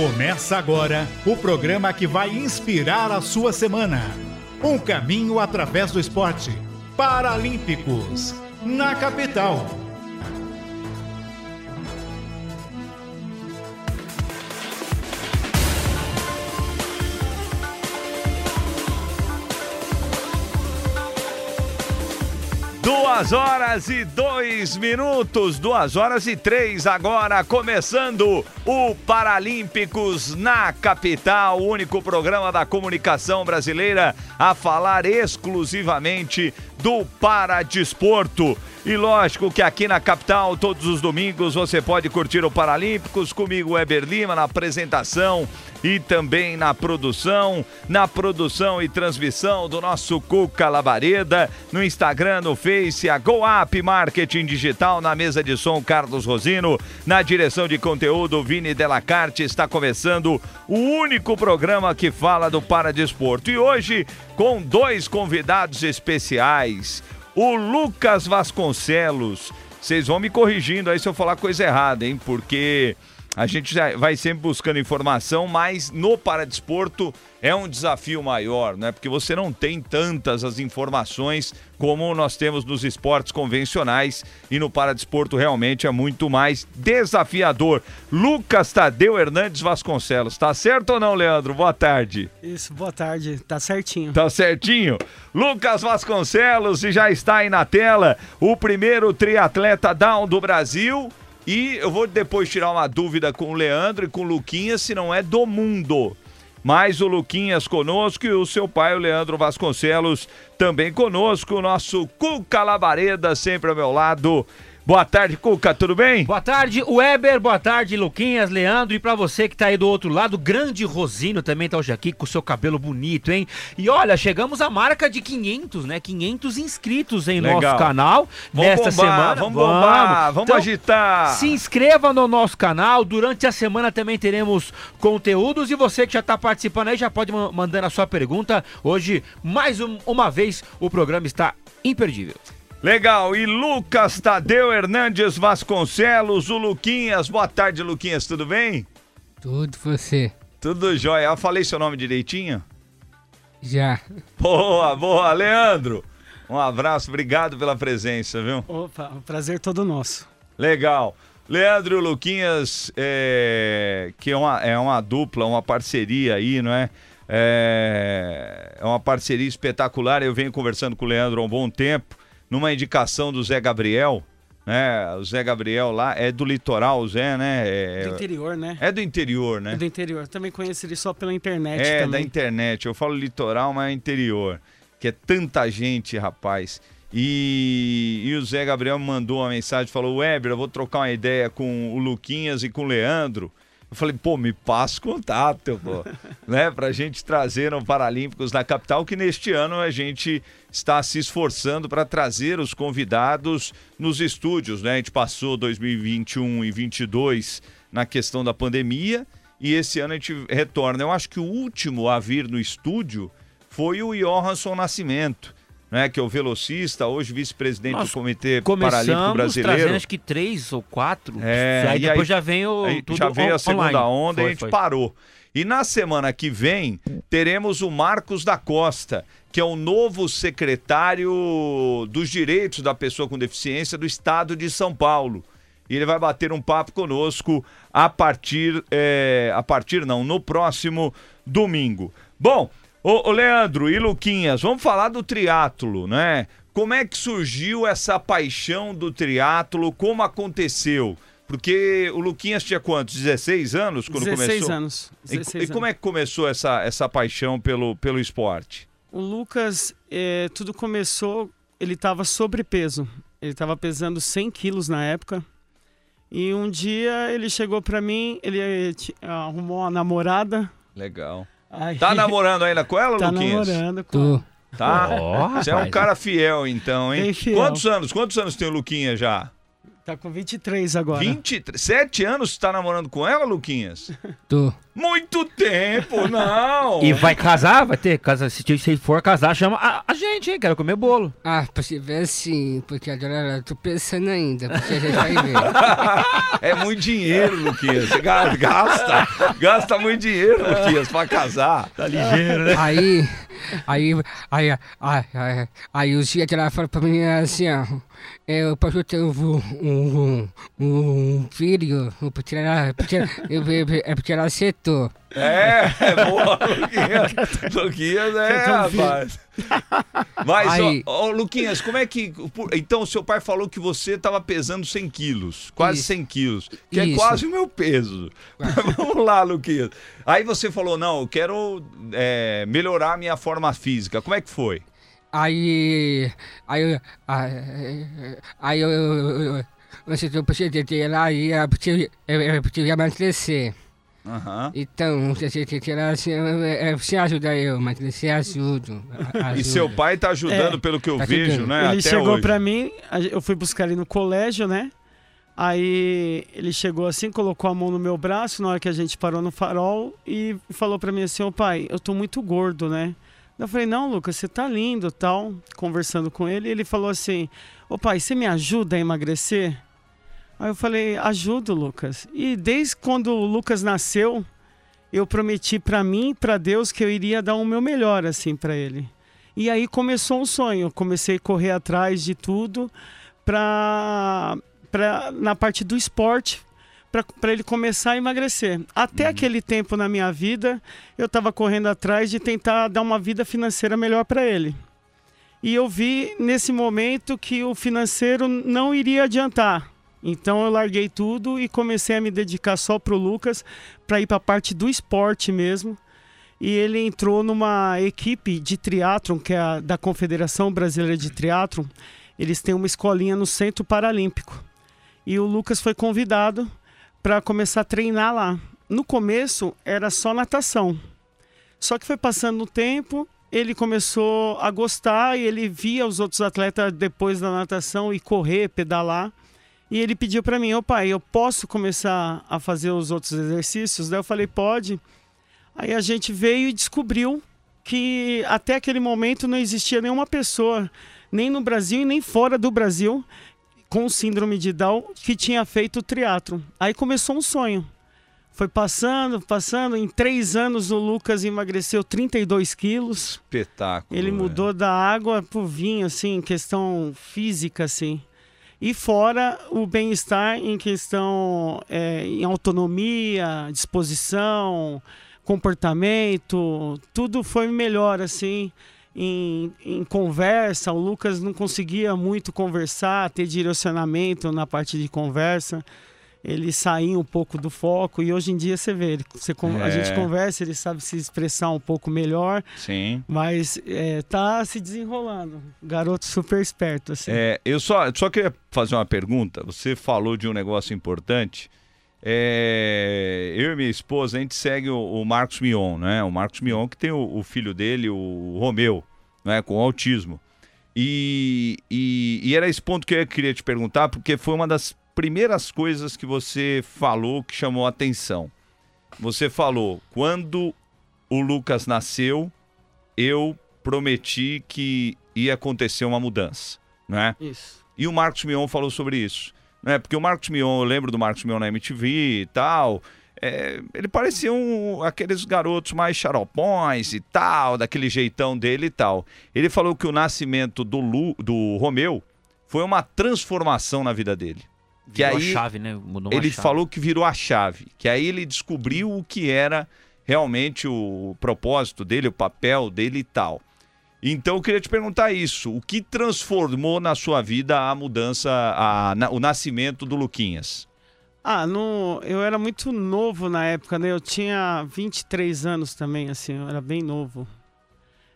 Começa agora o programa que vai inspirar a sua semana. Um caminho através do esporte. Paralímpicos, na capital. Duas horas e dois minutos, duas horas e três agora, começando o Paralímpicos na capital, o único programa da comunicação brasileira a falar exclusivamente do paradesporto. E lógico que aqui na capital, todos os domingos, você pode curtir o Paralímpicos comigo, Eber Lima, na apresentação e também na produção, na produção e transmissão do nosso Cuca Labareda, no Instagram, no Face, a GoUp Marketing Digital, na mesa de som, Carlos Rosino, na direção de conteúdo, Vini Delacarte, está começando o único programa que fala do paradesporto. E hoje, com dois convidados especiais o Lucas Vasconcelos. Vocês vão me corrigindo aí se eu falar coisa errada, hein? Porque a gente vai sempre buscando informação, mas no paradesporto é um desafio maior, né? Porque você não tem tantas as informações como nós temos nos esportes convencionais e no paradesporto realmente é muito mais desafiador. Lucas Tadeu Hernandes Vasconcelos, tá certo ou não, Leandro? Boa tarde. Isso, boa tarde, tá certinho. Tá certinho. Lucas Vasconcelos e já está aí na tela o primeiro triatleta down do Brasil e eu vou depois tirar uma dúvida com o Leandro e com o Luquinhas se não é do mundo. Mais o Luquinhas conosco e o seu pai, o Leandro Vasconcelos, também conosco. O nosso Cuca Labareda, sempre ao meu lado. Boa tarde, Cuca, tudo bem? Boa tarde, Weber, boa tarde, Luquinhas, Leandro, e para você que tá aí do outro lado, grande Rosino também tá hoje aqui com o seu cabelo bonito, hein? E olha, chegamos à marca de 500, né? 500 inscritos em Legal. nosso canal Vamos nesta bombar, semana. Vamos bombar, vamos Então, agitar. Se inscreva no nosso canal, durante a semana também teremos conteúdos e você que já tá participando aí já pode ma- mandando a sua pergunta. Hoje, mais um- uma vez, o programa está imperdível. Legal, e Lucas Tadeu Hernandes Vasconcelos, o Luquinhas. Boa tarde, Luquinhas, tudo bem? Tudo você. Tudo jóia. Eu falei seu nome direitinho? Já. Boa, boa. Leandro, um abraço, obrigado pela presença, viu? Opa, o prazer todo nosso. Legal. Leandro e o Luquinhas, é, que é uma, é uma dupla, uma parceria aí, não é? É? É uma parceria espetacular. Eu venho conversando com o Leandro há um bom tempo, numa indicação do Zé Gabriel, né? O Zé Gabriel lá é do litoral, o Zé, né? É, Do interior, né? é do interior, né? É do interior. Também conheço ele só pela internet É, da também. internet. Eu falo litoral, mas é interior. Que é tanta gente, rapaz. E, e o Zé Gabriel me mandou uma mensagem, falou, Weber, eu vou trocar uma ideia com o Luquinhas e com o Leandro. Eu falei, pô, me passa contato, pô, né? Pra gente trazer no Paralímpicos na capital, que neste ano a gente está se esforçando para trazer os convidados nos estúdios, né? A gente passou 2021 e 22 na questão da pandemia e esse ano a gente retorna. Eu acho que o último a vir no estúdio foi o Johansson Nascimento, né? Que é o velocista, hoje vice-presidente do Comitê Paralímpico Brasileiro. trazendo acho que três ou quatro. É, aí depois aí- já vem o já veio on- a segunda online. onda e a Foi, gente foi. parou. E na semana que vem teremos o Marcos da Costa, que é o novo secretário dos direitos da pessoa com deficiência do estado de São Paulo. E ele vai bater um papo conosco a partir, é, a partir não, no próximo domingo. Bom, ô, ô Leandro e Luquinhas, vamos falar do triatlo, né? Como é que surgiu essa paixão do triatlo? Como aconteceu? Porque o Luquinhas tinha quantos? 16 anos quando 16 começou? anos. E, 16 e como é que começou essa, essa paixão pelo, pelo esporte? O Lucas, é, tudo começou, ele estava sobrepeso. Ele estava pesando 100 quilos na época. E um dia ele chegou pra mim, ele arrumou uma namorada. Legal. Aí- Tá namorando ainda com ela, Tá Luquinhas? namorando com Tô. Tá? Ó, Você é um cara fiel, então, hein? Fiel. Quantos anos? Quantos anos tem o Luquinha já? Tá com 23 agora. 27 anos você tá namorando com ela, Luquinhas? Tô. Muito tempo, não! E vai casar? Vai ter? Casa, se, se for casar, chama a, a gente, hein? Quero comer bolo. Ah, pra se ver sim, porque agora eu tô pensando ainda, porque a gente vai ver. É muito dinheiro, Luquinhas. Gasta, gasta muito dinheiro, Luquinhas, pra casar. Tá ligeiro, né? Aí, aí, aí, aí, aí, aí o dia que ela fala pra mim assim, ó, eu posso ter um, um, um, um filho, é porque ela acertou. É, é boa, Luquinhas. Luquinhas é, rapaz. Mas, Aí- ó, ó, Luquinhas, como é que. por- Então, seu pai falou que você tava pesando 100 quilos, quase Isso. 100 quilos, que é Isso. quase o meu peso. Vamos lá, Luquinhas. Aí você falou: não, eu quero é, melhorar a minha forma física. Como é que foi? Aí, aí, eu- aí, aí eu, eu, eu, precisei lá e eu precisei- eu- eu precisei emagrecer. Então, você você- assim, é, você ajuda eu, mas você ajuda. E seu pai tá ajudando, É, pelo que eu tá vejo, ajudando. né? ele até chegou hoje. pra mim, eu fui buscar ele no colégio, né? Aí ele chegou assim, colocou a mão no meu braço na hora que a gente parou no farol e falou pra mim assim: Ô pai, eu tô muito gordo, né? Eu falei: Não, Lucas, você tá lindo tal. Conversando com ele, ele falou assim: Ô pai, você me ajuda a emagrecer? Aí eu falei: Ajudo, Lucas. E desde quando o Lucas nasceu, eu prometi pra mim, pra Deus, que eu iria dar o meu melhor assim pra ele. E aí começou um sonho. Eu comecei a correr atrás de tudo pra, na parte do esporte para ele começar a emagrecer. Até aquele tempo na minha vida, eu estava correndo atrás de tentar dar uma vida financeira melhor para ele. E eu vi nesse momento que o financeiro não iria adiantar. Então eu larguei tudo e comecei a me dedicar só pro Lucas para ir para a parte do esporte mesmo e ele entrou numa equipe de triatlon, que é a da Confederação Brasileira de Triatlon. Eles têm uma escolinha no Centro Paralímpico. E o Lucas foi convidado para começar a treinar lá. No começo era só natação. Só que foi passando o tempo, ele começou a gostar e ele via os outros atletas depois da natação e correr, pedalar. E ele pediu para mim: "Ô pai, eu posso começar a fazer os outros exercícios?" Daí eu falei: "Pode". Aí a gente veio e descobriu que até aquele momento não existia nenhuma pessoa, nem no Brasil e nem fora do Brasil, com síndrome de Down, que tinha feito o triatlo. Aí começou um sonho. Foi passando, passando. Em três anos o Lucas emagreceu 32 quilos. Espetáculo. Ele mudou da água pro vinho, assim, em questão física, assim. E fora o bem-estar em questão é, em autonomia, disposição, comportamento, tudo foi melhor, assim, em, em conversa. O Lucas não conseguia muito conversar, ter direcionamento na parte de conversa. Ele saía um pouco do foco e hoje em dia você vê, ele- você, con- a É. gente conversa, ele sabe se expressar um pouco melhor. Sim. Mas é, tá se desenrolando. Garoto super esperto, assim. É, eu só, só queria fazer uma pergunta. Você falou de um negócio importante. É, eu e minha esposa, a gente segue o, o Marcos Mion, né? O Marcos Mion que tem o, o filho dele, o Romeu, né? com autismo. E, e, e era esse ponto que eu queria te perguntar, porque foi uma das primeiras coisas que você falou que chamou a atenção. Você falou, quando o Lucas nasceu, eu prometi que ia acontecer uma mudança, né? Isso. E o Marcos Mion falou sobre isso, né? Porque o Marcos Mion, eu lembro do Marcos Mion na MTV e tal, é, ele parecia um, aqueles garotos mais xaropões e tal, daquele jeitão dele e tal. Ele falou que o nascimento do, Lu, do Romeu foi uma transformação na vida dele. Que Virou a aí chave, né? Mudou ele chave. falou que virou a chave, que aí ele descobriu o que era realmente o propósito dele, o papel dele e tal. Então eu queria te perguntar isso: o que transformou na sua vida a mudança, a- o nascimento do Luquinhas? Ah, no, eu era muito novo na época, né? Eu tinha 23 anos também, assim, eu era bem novo.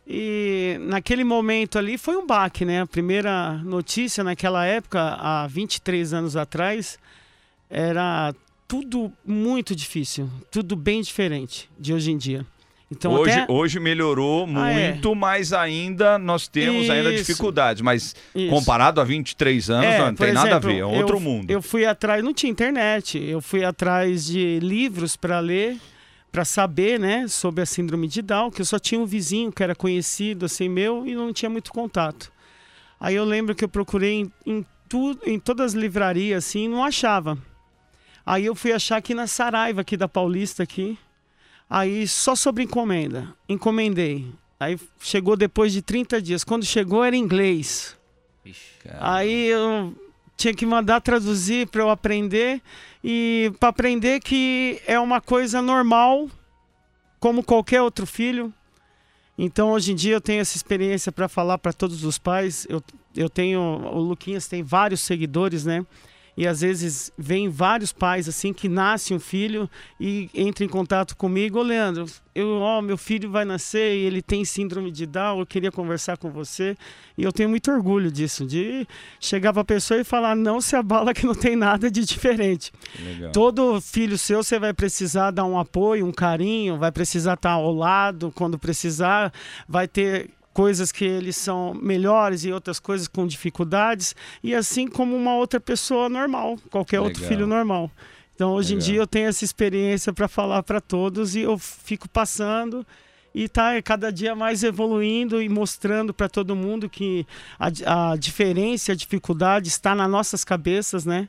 E naquele momento ali foi um baque, né? A primeira notícia naquela época, há 23 anos atrás, era tudo muito difícil, tudo bem diferente de hoje em dia. Então, hoje, até... hoje melhorou Ah, é. muito, mas ainda nós temos ainda Isso. dificuldades. Mas Isso. comparado a 23 anos, É, não, tem nada a exemplo, ver, é um outro eu, mundo. Eu fui atrás, não tinha internet, eu fui atrás de livros para ler, para saber, né, sobre a síndrome de Down, que eu só tinha um vizinho que era conhecido, assim, meu, e não tinha muito contato. Aí eu lembro que eu procurei em, em, tudo, em todas as livrarias, assim, e não achava. Aí eu fui achar aqui na Saraiva, aqui da Paulista, aqui. Aí só sobre encomenda. Encomendei. Aí chegou depois de 30 dias. Quando chegou era inglês. Aí eu tinha que mandar traduzir para eu aprender e para aprender que é uma coisa normal, como qualquer outro filho. Então hoje em dia eu tenho essa experiência para falar para todos os pais. Eu, eu tenho o Luquinhas tem vários seguidores, né? E às vezes vem vários pais assim que nasce um filho e entra em contato comigo, ô Leandro, eu, ó, meu filho vai nascer e ele tem síndrome de Down, eu queria conversar com você. E eu tenho muito orgulho disso, de chegar para a pessoa e falar, não se abala que não tem nada de diferente. Legal. Todo filho seu, você vai precisar dar um apoio, um carinho, vai precisar estar ao lado quando precisar, vai ter coisas que eles são melhores e outras coisas com dificuldades, e assim como uma outra pessoa normal, qualquer outro Legal. filho normal. Então, hoje Legal. em dia, eu tenho essa experiência para falar para todos e eu fico passando e tá cada dia mais evoluindo e mostrando para todo mundo que a, a diferença, a dificuldade está nas nossas cabeças, né?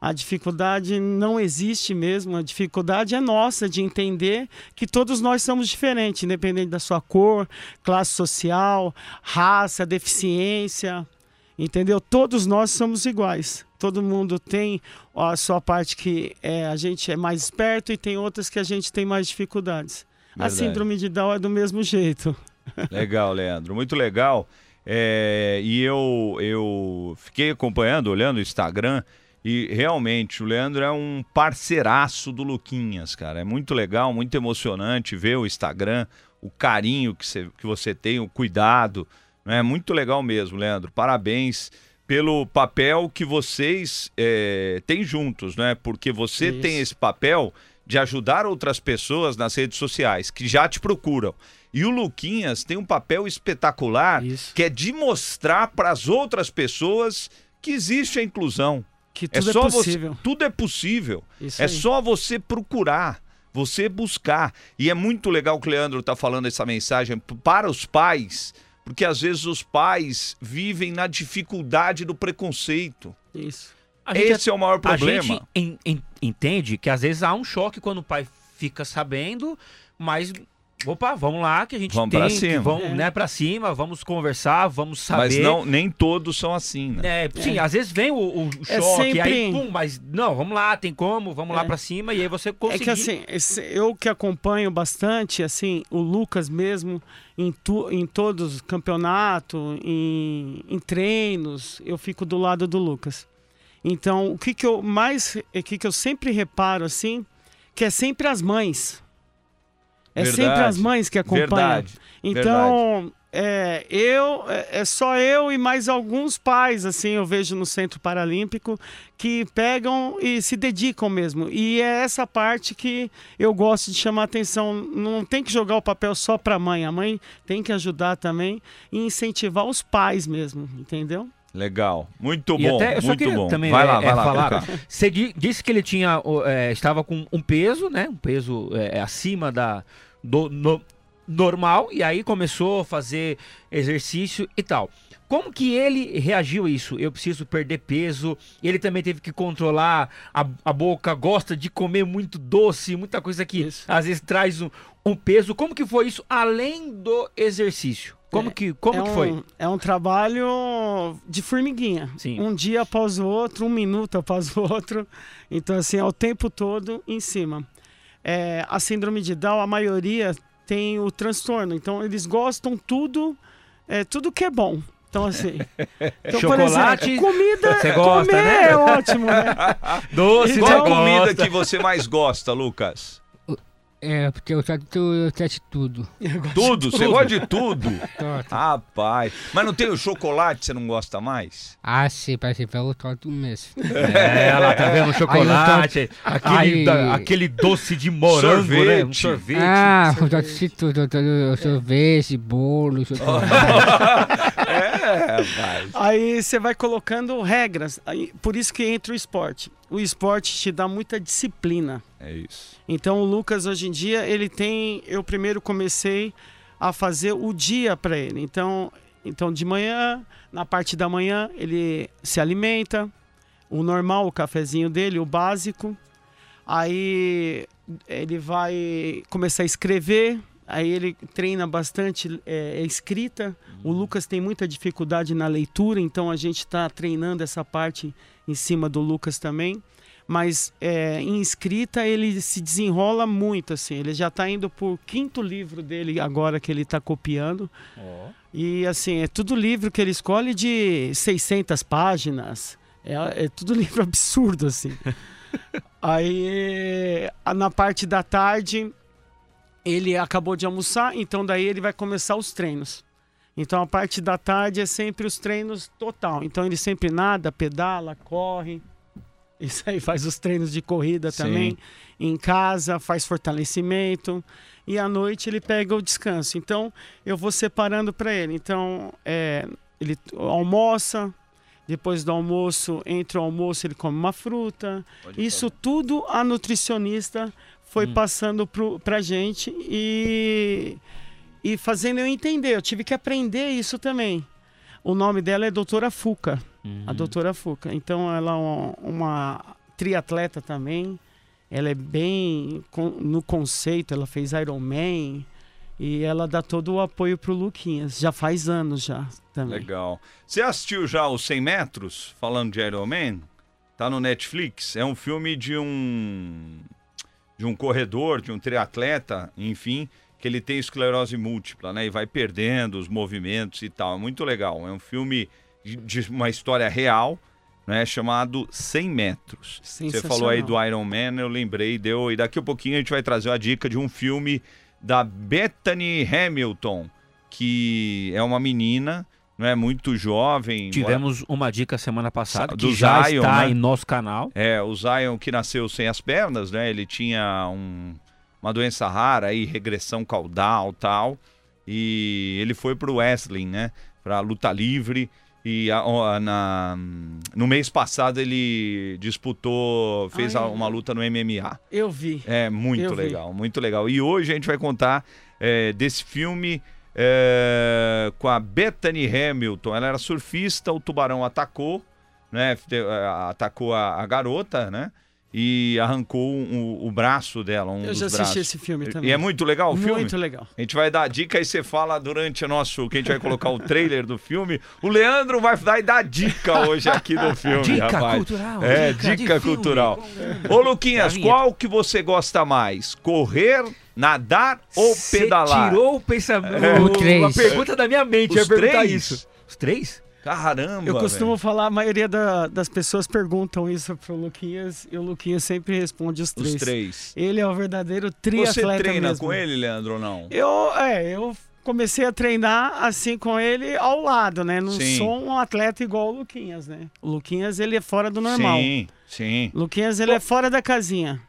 A dificuldade não existe mesmo, a dificuldade é nossa de entender que todos nós somos diferentes, independente da sua cor, classe social, raça, deficiência, entendeu? Todos nós somos iguais. Todo mundo tem a sua parte que é, a gente é mais esperto e tem outras que a gente tem mais dificuldades. A Verdade. síndrome de Down é do mesmo jeito. Legal, Leandro, muito legal. É, e eu, eu fiquei acompanhando, olhando o Instagram, e realmente o Leandro é um parceiraço do Luquinhas, cara. É muito legal, muito emocionante ver o Instagram, o carinho que você, que você tem, o cuidado. É muito legal mesmo, Leandro. Parabéns pelo papel que vocês é, têm juntos, né? Porque você Isso. tem esse papel de ajudar outras pessoas nas redes sociais que já te procuram. E o Luquinhas tem um papel espetacular Isso. que é de mostrar para as outras pessoas que existe a inclusão. Que É tudo é, só possível. você, tudo é possível. Isso é aí. só você procurar, você buscar. E é muito legal que o Leandro está falando essa mensagem para os pais, porque às vezes os pais vivem na dificuldade do preconceito. Isso. A gente Esse é o maior A problema. gente en- en- entende que às vezes há um choque quando o pai fica sabendo, mas opa, vamos lá que a gente Vamos tem, pra que cima. vamos, É. né, para cima, vamos conversar, vamos saber. Mas não, nem todos são assim, né? É, sim, às vezes vem o, o É choque, aí sempre- pum, mas não, vamos lá, tem como, vamos lá É. pra cima e aí você É consegue. que assim, esse- eu que acompanho bastante, assim, o Lucas mesmo, em, tu, em todos os campeonatos, em, em treinos, eu fico do lado do Lucas. Então, o que, que eu mais, o que, que eu sempre reparo, assim, que é sempre as mães. É sempre Verdade. as mães que acompanham. Verdade. Então, é, eu, é, é só eu e mais alguns pais, assim, eu vejo no Centro Paralímpico, que pegam e se dedicam mesmo. E é essa parte que eu gosto de chamar a atenção. Não tem que jogar o papel só para a mãe. A mãe tem que ajudar também e incentivar os pais mesmo, entendeu? Legal. Muito E bom, até, eu só muito bom. também vai é, lá, vai é, lá. falar. Você di- disse que ele tinha, é, estava com um peso, né? Um peso é, acima da, do no- normal, e aí começou a fazer exercício e tal. Como que ele reagiu a isso? Eu preciso perder peso. Ele também teve que controlar a, a boca, gosta de comer muito doce, muita coisa que Isso. às vezes traz um, um peso. Como que foi isso além do exercício? Como É, que, como é que um, foi? É um trabalho de formiguinha. Sim. Um dia após o outro, um minuto após o outro. Então, assim, é o tempo todo em cima. É, a síndrome de Down, a maioria tem o transtorno. Então, eles gostam tudo, é, tudo que é bom. Então, assim. Então, Chocolate, por exemplo, comida. você gosta, comer né? é ótimo, né? Doce, Então- Qual a comida gosta. que você mais gosta, Lucas? É, porque eu eu teste tudo. Tudo? Você gosta de tudo? Rapaz. Mas não tem o chocolate, você não gosta mais? Ah, sim, parece que eu trato mesmo. É, ela tá vendo um chocolate, aquele, Aí- da- aquele doce de morango, né? Um Sorvete. sorvete. Ah, eu trato de tudo. Eu sorvete, bolo, chocolate. Rapaz. Aí você vai colocando regras. Aí, por isso que entra o esporte. O esporte te dá muita disciplina. É isso. Então o Lucas hoje em dia ele tem. Eu primeiro comecei a fazer o dia para ele. Então, então de manhã, na parte da manhã ele se alimenta, o normal, o cafezinho dele, o básico. Aí ele vai começar a escrever. Aí ele treina bastante é, é escrita. O Lucas tem muita dificuldade na leitura, então a gente está treinando essa parte em cima do Lucas também mas é, em escrita ele se desenrola muito assim. Ele já está indo por quinto livro dele agora que ele está copiando. E assim, é tudo livro que ele escolhe de 600 páginas. É, é tudo livro absurdo assim. Aí na parte da tarde ele acabou de almoçar, então daí ele vai começar os treinos. Então a parte da tarde é sempre os treinos total. Então ele sempre nada, pedala, corre. Isso aí faz os treinos de corrida Sim. também. Em casa, faz fortalecimento. E à noite ele pega o descanso. Então eu vou separando para ele. Então é, ele almoça. Depois do almoço, entre o almoço, ele come uma fruta. Isso tudo a nutricionista foi passando pro, pra gente e, e fazendo eu entender. Eu tive que aprender isso também. O nome dela é Doutora Fuca, a Doutora Fuca. Então ela é uma, uma triatleta também. Ela é bem no conceito, ela fez Ironman e ela dá todo o apoio pro Luquinhas. Já faz anos já também. Legal. Você assistiu já os 100 metros, falando de Iron Man? Tá no Netflix. É um filme de um de um corredor, de um triatleta, enfim, que ele tem esclerose múltipla, né? E vai perdendo os movimentos e tal. É muito legal. É um filme de, uma história real, né? Chamado 100 metros. Você falou aí do Iron Man, eu lembrei, deu. E daqui a pouquinho a gente vai trazer uma dica de um filme da Bethany Hamilton, que é uma menina, não é muito jovem. Tivemos uma dica semana passada Do que já Zion, está né? em nosso canal. É, o Zion que nasceu sem as pernas, né? Ele tinha um- uma doença rara aí, regressão caudal tal. E ele foi pro wrestling, né? Pra luta livre. E a- a- na- no mês passado ele disputou, fez Ai. a- uma luta no MMA. Eu vi. É muito Eu vi. legal, muito legal. E hoje a gente vai contar é, desse filme é, com a Bethany Hamilton. Ela era surfista, o tubarão atacou, né? é, Atacou a, a garota, né? E arrancou um- o braço dela, um Eu dos já assisti braços. esse filme também. E é muito legal o filme? Muito legal. A gente vai dar a dica e você fala durante o nosso. Que a gente vai colocar o trailer do filme. O Leandro vai dar e dar dica hoje aqui do filme. Dica rapaz. cultural, É, dica de dica, filme. cultural. Ô, Luquinhas, qual que você gosta mais? Correr, nadar ou Cê pedalar? tirou o pensamento. O três. A pergunta da minha mente. Os eu três? isso. Os três? Caramba. Eu costumo velho. falar, a maioria da- das pessoas perguntam isso pro Luquinhas e o Luquinhas sempre responde os três. Os três. Ele é o verdadeiro Você triatleta treina mesmo. com ele, Leandro, ou não? Eu, é, eu comecei a treinar assim com ele ao lado, né? Não Sim. sou um atleta igual o Luquinhas, né? O Luquinhas, ele é fora do normal. Sim, sim. O Luquinhas, ele é fora da casinha.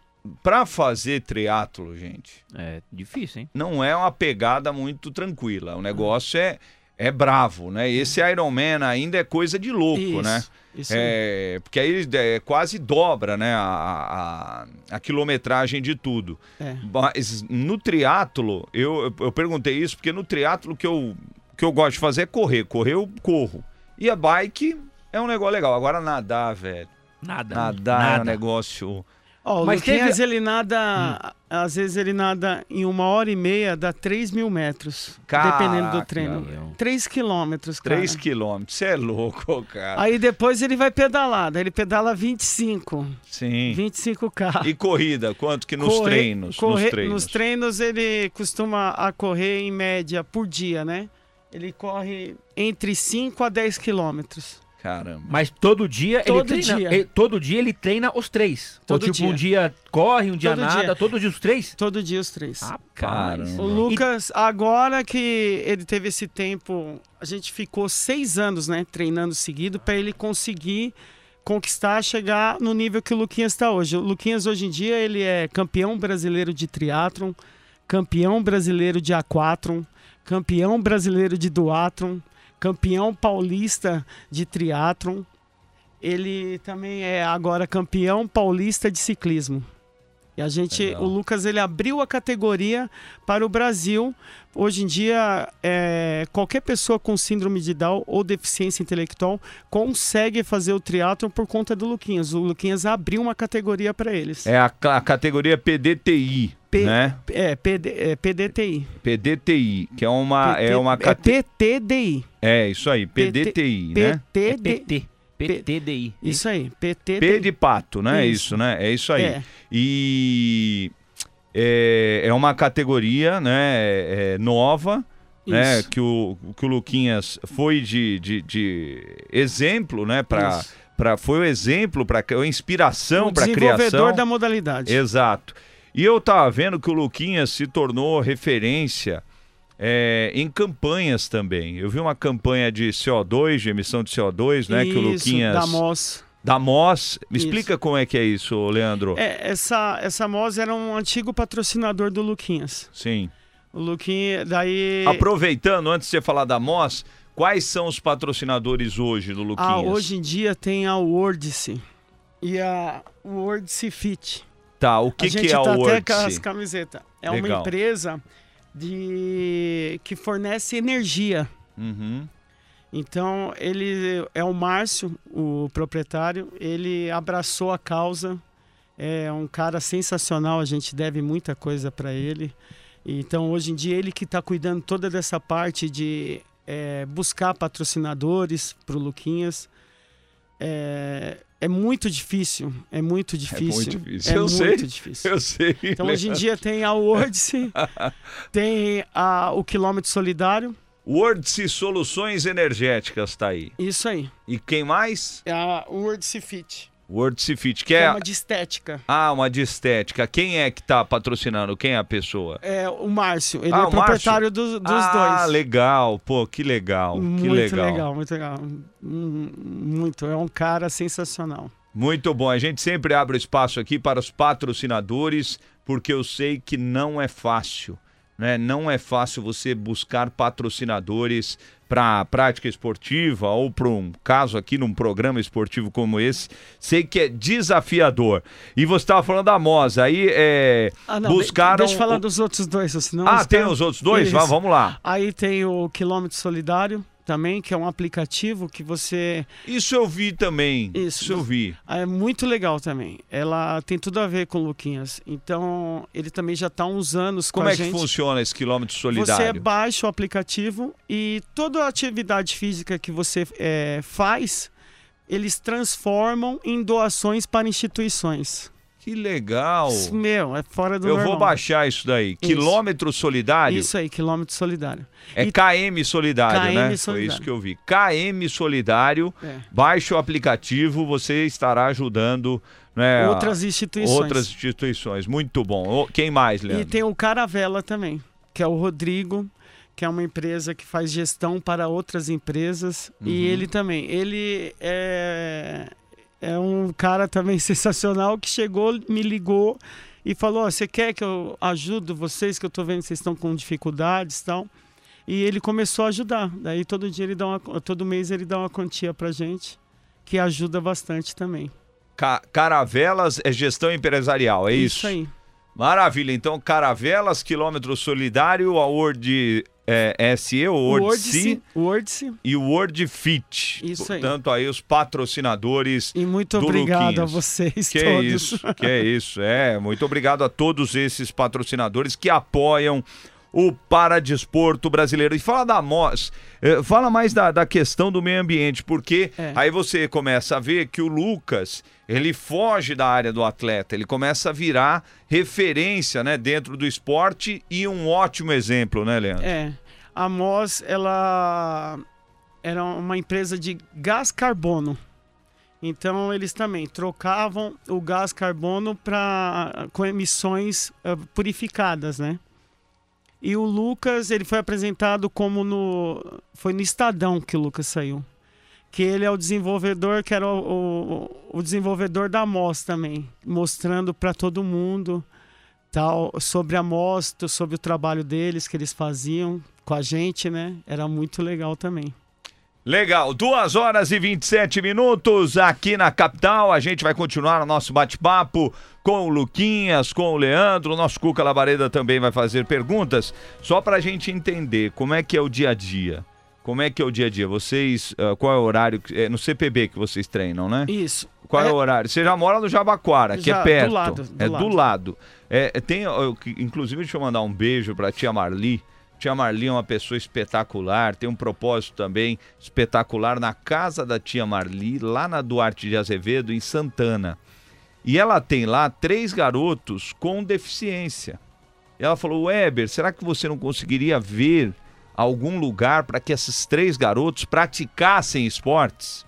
Pra fazer triatlo, gente, É difícil, hein? não é uma pegada muito tranquila. O negócio é, é bravo, né? Esse Iron Man ainda é coisa de louco, Isso, né? Isso aí. É, porque aí é, quase dobra, né, a, a, a quilometragem de tudo. É. Mas no triatlo, eu, eu- perguntei isso porque no triatlo que eu, que eu gosto de fazer é correr. Correr eu corro. E a bike é um negócio legal. Agora nadar, velho. Nada. Nadar é um nada. negócio... Ó, o Mas Luquinhas, teve- ele nada. Às vezes ele nada em uma hora e meia, dá 3 mil metros. dependendo do Caraca, treino. meu. 3 quilômetros, cara. 3 quilômetros. Você é louco, cara. Aí depois ele vai pedalar. Daí ele pedala 25. Sim. 25K. E corrida, quanto que nos Correr- treinos? correr- nos treinos. nos treinos ele costuma a correr em média por dia, né? Ele corre entre 5 a 10 quilômetros. Caramba. Mas todo dia Todo ele treina. dia. ele- todo dia ele treina os três. Todo Ou tipo, um dia. dia corre, um dia Todo nada, dia. todo dia os três? Todo dia os três. Caramba. O Lucas, agora que ele teve esse tempo, a gente ficou seis anos, né, treinando seguido para ele conseguir conquistar, chegar no nível que o Luquinhas está hoje. O Luquinhas hoje em dia ele é campeão brasileiro de triatlon, campeão brasileiro de aquatron, campeão brasileiro de duatron, campeão paulista de triatlon. Ele também é agora campeão paulista de ciclismo. E a gente, Legal. o Lucas, ele abriu a categoria para o Brasil. Hoje em dia, é, qualquer pessoa com síndrome de Down ou deficiência intelectual consegue fazer o triatlon por conta do Luquinhas. O Luquinhas abriu uma categoria para eles. É a, a categoria PDTI, P- né? É, PD, é PDTI. PDTI, que é uma PT é uma é cate... PTDI. é isso aí, PDTI, né? É PTD. PT. PTDI. Isso aí, PTDI. P de pato, né? Isso, Isso. né? É isso aí. É. E é, é uma categoria, né? é, nova, né? Que o que o Luquinhas foi de, de, de exemplo, né? Para Isso. para foi o exemplo para a inspiração para desenvolvedor criação. da modalidade. Exato. E eu tava vendo que o Luquinhas se tornou referência é, em campanhas também. Eu vi uma campanha de CO2, de emissão de CO2, né? que o Isso, Luquinhas. da MOS. Da MOS. Me Isso. explica como é que é isso, Leandro. É, essa, essa MOS era um antigo patrocinador do Luquinhas. Sim. O Luquinhas, daí... Aproveitando, antes de você falar da MOS, quais são os patrocinadores hoje do Luquinhas? Ah, hoje em dia tem a Wordice e a Wordice Fit. Tá, o que, a gente que é tá o até com as camisetas. É Legal. uma empresa de que fornece energia. Uhum. Então, ele é o Márcio, o proprietário, ele abraçou a causa. É um cara sensacional, a gente deve muita coisa para ele. Então, hoje em dia, ele que está cuidando toda dessa parte de é, buscar patrocinadores para o Luquinhas. É, é muito difícil, é muito difícil. difícil, É eu sei. muito difícil. Eu sei. Então, hoje em Leandro. dia tem a Wordse, tem a, o Quilômetro Solidário, Wordse Soluções Energéticas tá aí. isso aí. E quem mais? É a Wordse Fit, Wordse Fit, que que é é... uma de estética. Ah, uma de estética. Quem é que tá patrocinando? Quem é a pessoa? É o Márcio, ele Ah, é o proprietário dos, dos ah, dois. legal. Pô, que legal. que muito legal. legal. muito legal. Hum, Muito, é um cara sensacional. Muito bom. A gente sempre abre espaço aqui para os patrocinadores, porque eu sei que não é fácil. Né? Não é fácil você buscar patrocinadores para a prática esportiva ou para um caso aqui num programa esportivo como esse. Sei que é desafiador. E você estava falando da Mosa, aí é, Ah, não, buscaram. Deixa eu falar dos outros dois, senão... Ah, os tem os outros dois? Vá, vamos lá. Aí tem o Quilômetro Solidário também, que é um aplicativo que você... Isso eu vi também. Isso. Isso eu vi. É muito legal também. Ela tem tudo a ver com o Luquinhas. Então, ele também já está há uns anos Como com a é que gente. funciona esse quilômetro Você solidário? baixa o aplicativo e toda a atividade física que você é, faz, eles transformam em doações para instituições. Que legal. Isso, Meu, é fora do Eu normal. vou baixar isso daí. Quilômetro solidário Isso aí, quilômetro solidário. é E- KM solidário, KM né? Foi solidário. isso que eu vi. KM solidário. É. Baixe o aplicativo, você estará ajudando né, Outras instituições. outras instituições. Muito bom. Quem mais, E Leandro? tem o Caravela também, que é o Rodrigo, que é uma empresa que faz gestão para outras empresas. Uhum. E ele também. Ele é, é um cara também sensacional que chegou, me ligou e falou: "Ó, Você quer que eu ajude vocês? Que eu tô vendo que vocês estão com dificuldades e tal. E ele começou a ajudar. Daí todo dia ele dá uma, todo mês ele dá uma quantia pra gente, que ajuda bastante também. Ca- Caravelas é gestão empresarial, é isso? Isso aí. Maravilha. Então, Caravelas, quilômetro solidário, a Word é, SE, o Word Wordse, Wordse. e o Word Fit. Isso aí. Portanto, aí os patrocinadores E muito do obrigado a Luquinhas. vocês Que todos. isso, que é isso. É, muito obrigado a todos esses patrocinadores que apoiam o paradesporto brasileiro. E fala da MOS, eh, fala mais da, da questão do meio ambiente, porque É. aí você começa a ver que o Lucas, ele foge da área do atleta, ele começa a virar referência, né, dentro do esporte e um ótimo exemplo, né, Leandro? É, a MOS, ela era uma empresa de gás carbono. Então eles também trocavam o gás carbono para com emissões eh, purificadas, né? E o Lucas, ele foi apresentado como no foi no Estadão que o Lucas saiu. Que ele é o desenvolvedor, que era o, o, o desenvolvedor da MOS também, mostrando para todo mundo tal sobre a MOS, sobre o trabalho deles que eles faziam com a gente, né? Era muito legal também. Legal, 2 horas e 27 minutos aqui na capital. A gente vai continuar o nosso bate-papo com o Luquinhas, com o Leandro. O nosso Cuca Labareda também vai fazer perguntas, só para a gente entender como é que é o dia a dia. Como é que é o dia a dia? Vocês, uh, qual é o horário? É no CPB que vocês treinam, né? Isso. Qual é, É- o horário? Você já mora no Jabaquara, que Já, é do perto. lado, do é do lado. lado. É, tem, eu que- inclusive, deixa eu mandar um beijo para tia Marli. Tia Marli é uma pessoa espetacular, tem um propósito também espetacular na casa da tia Marli, lá na Duarte de Azevedo, em Santana. E ela tem lá três garotos com deficiência. Ela falou: Weber, será que você não conseguiria ver algum lugar para que esses três garotos praticassem esportes?